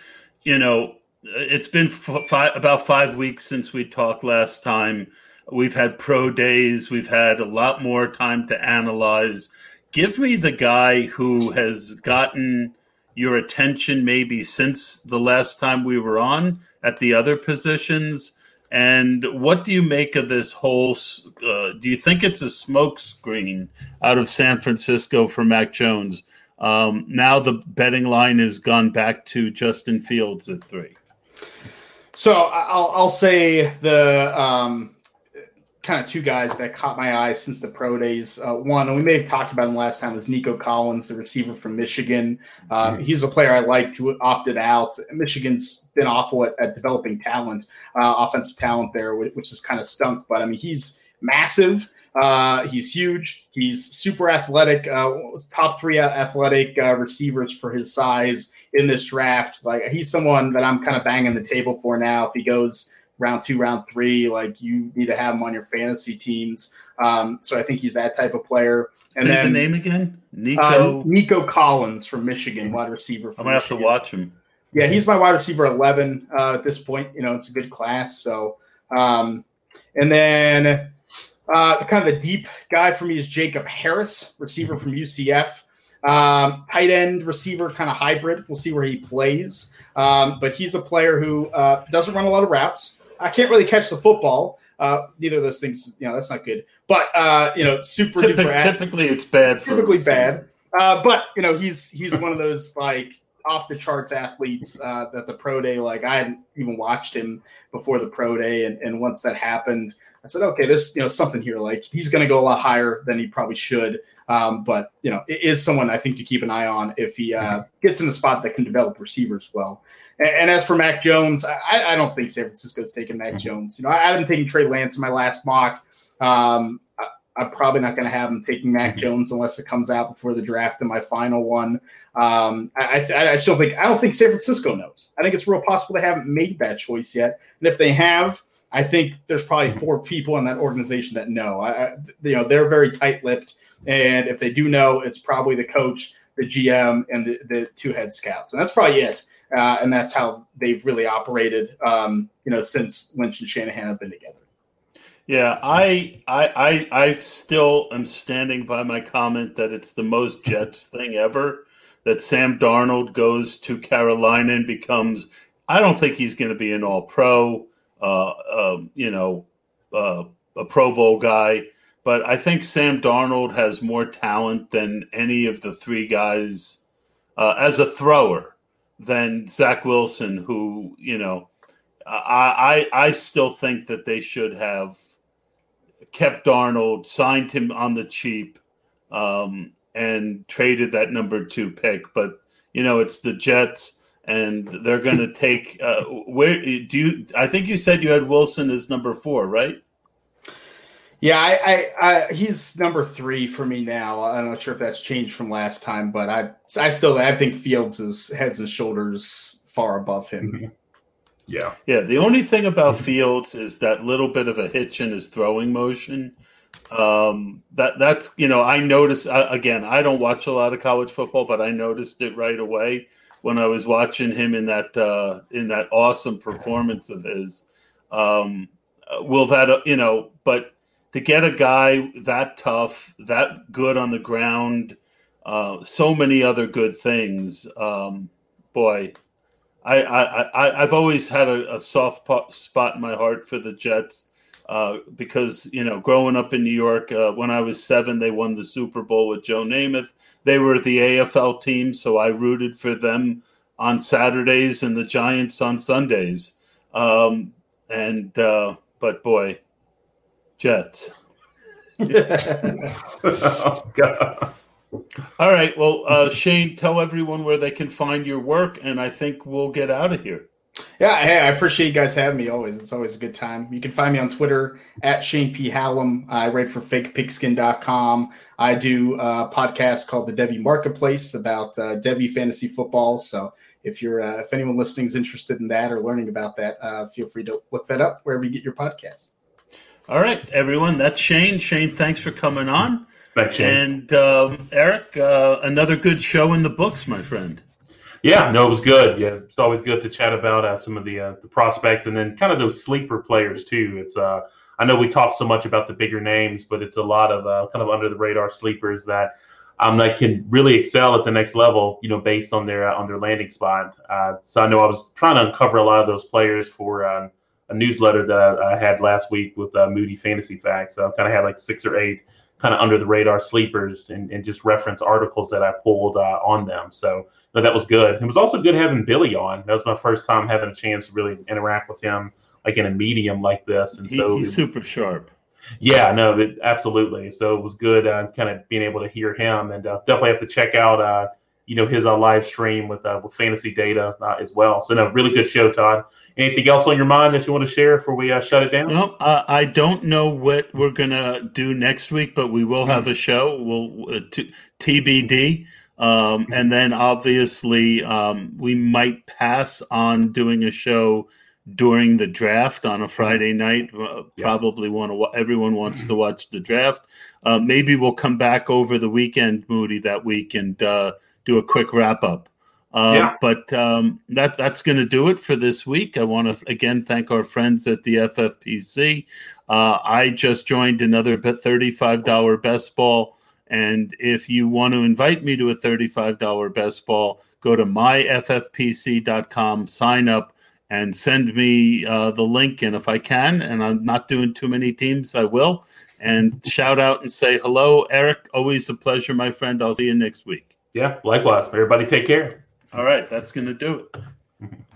Speaker 1: you know, it's been f- about five weeks since we talked last time. We've had pro days. We've had a lot more time to analyze. Give me the guy who has gotten your attention maybe since the last time we were on at the other positions? And what do you make of this whole? Uh, do you think it's a smokescreen out of San Francisco for Mac Jones? Um, now the betting line has gone back to Justin Fields at three.
Speaker 4: So I'll, I'll say the um, kind of two guys that caught my eye since the pro days. Uh, one, and we may have talked about him last time, was Nico Collins, the receiver from Michigan. Um. He's a player I liked who opted out. Michigan's been awful at, at developing talent, uh, offensive talent there, which has kind of stunk. But I mean, he's massive. Uh, he's huge. He's super athletic. Uh, top three athletic uh, receivers for his size in this draft. Like he's someone that I'm kind of banging the table for now. If he goes round two, round three, like you need to have him on your fantasy teams. Um, so I think he's that type of player.
Speaker 1: And Say then the name again,
Speaker 4: Nico uh, Nico Collins from Michigan, wide receiver.
Speaker 1: I'm gonna Michigan. have to watch him.
Speaker 4: Yeah, he's my wide receiver eleven uh, at this point. You know, it's a good class. So, um, and then uh, kind of the deep guy for me is Jacob Harris, receiver from UCF. Um, tight end receiver, kind of hybrid. We'll see where he plays. Um, but he's a player who uh, doesn't run a lot of routes. I can't really catch the football. Uh, neither of those things, you know, that's not good. But uh, you know, super
Speaker 1: Typic, duper. Typically, it's bad.
Speaker 4: typically bad. Uh, but you know, he's he's one of those like off the charts athletes uh, that the pro day. Like I hadn't even watched him before the pro day, and, and once that happened, I said, okay, there's you know something here. Like he's going to go a lot higher than he probably should. Um, but you know, it is someone I think to keep an eye on if he uh, mm-hmm. gets in a spot that can develop receivers well. And, and as for Mac Jones, I, I, don't think San Francisco's taking Mac mm-hmm. Jones. You know, I, I didn't take Trey Lance in my last mock. Um, I, am probably not going to have him taking Mac mm-hmm. Jones unless it comes out before the draft in my final one. Um, I, I, I still think I don't think San Francisco knows. I think it's real possible they haven't made that choice yet, and if they have, I think there's probably mm-hmm. four people in that organization that know. I, you know, they're very tight-lipped, and if they do know, it's probably the coach, the GM, and the, the two head scouts, and that's probably it. Uh, and that's how they've really operated, um, you know, since Lynch and Shanahan have been together.
Speaker 1: Yeah, I, I, I, I still am standing by my comment that it's the most Jets thing ever. That Sam Darnold goes to Carolina and becomes. I don't think he's going to be an All Pro uh, um, you know, uh, a Pro Bowl guy. But I think Sam Darnold has more talent than any of the three guys uh, as a thrower than Zach Wilson, who you know, I, I I still think that they should have kept Darnold, signed him on the cheap, um, and traded that number two pick. But you know, it's the Jets and they're going to take uh, where do you? I think you said you had Wilson as number four, right?
Speaker 4: Yeah, I, I, I, he's number three for me now. I'm not sure if that's changed from last time, but I, I still, I think Fields is heads and shoulders far above him. Mm-hmm.
Speaker 2: Yeah,
Speaker 1: yeah. The only thing about Fields is that little bit of a hitch in his throwing motion. Um, that that's you know I noticed uh, again. I don't watch a lot of college football, but I noticed it right away when I was watching him in that uh, in that awesome performance of his. Um, will that you know? But to get a guy that tough, that good on the ground, uh, so many other good things. Um, boy, I, I, I have always had a, a soft spot in my heart for the Jets. Uh, because you know, growing up in New York, uh, when I was seven, they won the Super Bowl with Joe Namath. They were the AFL team, so I rooted for them on Saturdays and the Giants on Sundays. Um, and uh, but boy, Jets. oh, God. All right. Well, uh, Shane, tell everyone where they can find your work, and I think we'll get out of here.
Speaker 4: Yeah, hey, I appreciate you guys having me always. It's always a good time. You can find me on Twitter at Shane P. Hallam. I write for fakepigskin.com. I do a podcast called The Devy Marketplace about uh, Devy fantasy football. So if you're uh, if anyone listening is interested in that or learning about that, uh, feel free to look that up wherever you get your podcasts.
Speaker 1: All right, everyone. That's Shane. Shane, thanks for coming on. And um, Eric, uh, another good show in the books, my friend.
Speaker 2: Yeah, no, it was good. Yeah, it's always good to chat about uh, some of the uh, the prospects and then kind of those sleeper players too. It's uh, I know we talk so much about the bigger names, but it's a lot of uh, kind of under the radar sleepers that um, that can really excel at the next level. You know, based on their uh, on their landing spot. Uh, so I know I was trying to uncover a lot of those players for. Um, a newsletter that I, I had last week with uh, Moody Fantasy Facts. So I kind of had like six or eight kind of under the radar sleepers and, and just reference articles that I pulled uh, on them. So that was good. It was also good having Billy on. That was my first time having a chance to really interact with him like in a medium like this. And so
Speaker 1: he's super sharp.
Speaker 2: Yeah, no, it, absolutely. So it was good uh, kind of being able to hear him and uh, definitely have to check out uh, you know his uh, live stream with uh, with fantasy data uh, as well. So no, really good show, Todd. Anything else on your mind that you want to share before we uh, shut it down?
Speaker 1: No, uh, I don't know what we're gonna do next week, but we will have a show. We'll uh, t- TBD. Um, and then obviously um, we might pass on doing a show during the draft on a Friday night. Uh, yeah. Probably want to. Everyone wants to watch the draft. Uh, maybe we'll come back over the weekend, Moody, that week and uh, do a quick wrap up. Uh, yeah. But um, that that's going to do it for this week. I want to again thank our friends at the FFPC. Uh, I just joined another thirty-five dollar best ball, and if you want to invite me to a thirty-five dollar best ball, go to myffpc.com, sign up, and send me uh, the link. And if I can, and I'm not doing too many teams, I will. And shout out and say hello, Eric. Always a pleasure, my friend. I'll see you next week.
Speaker 2: Yeah, likewise. Everybody take care.
Speaker 1: All right, that's going to do it.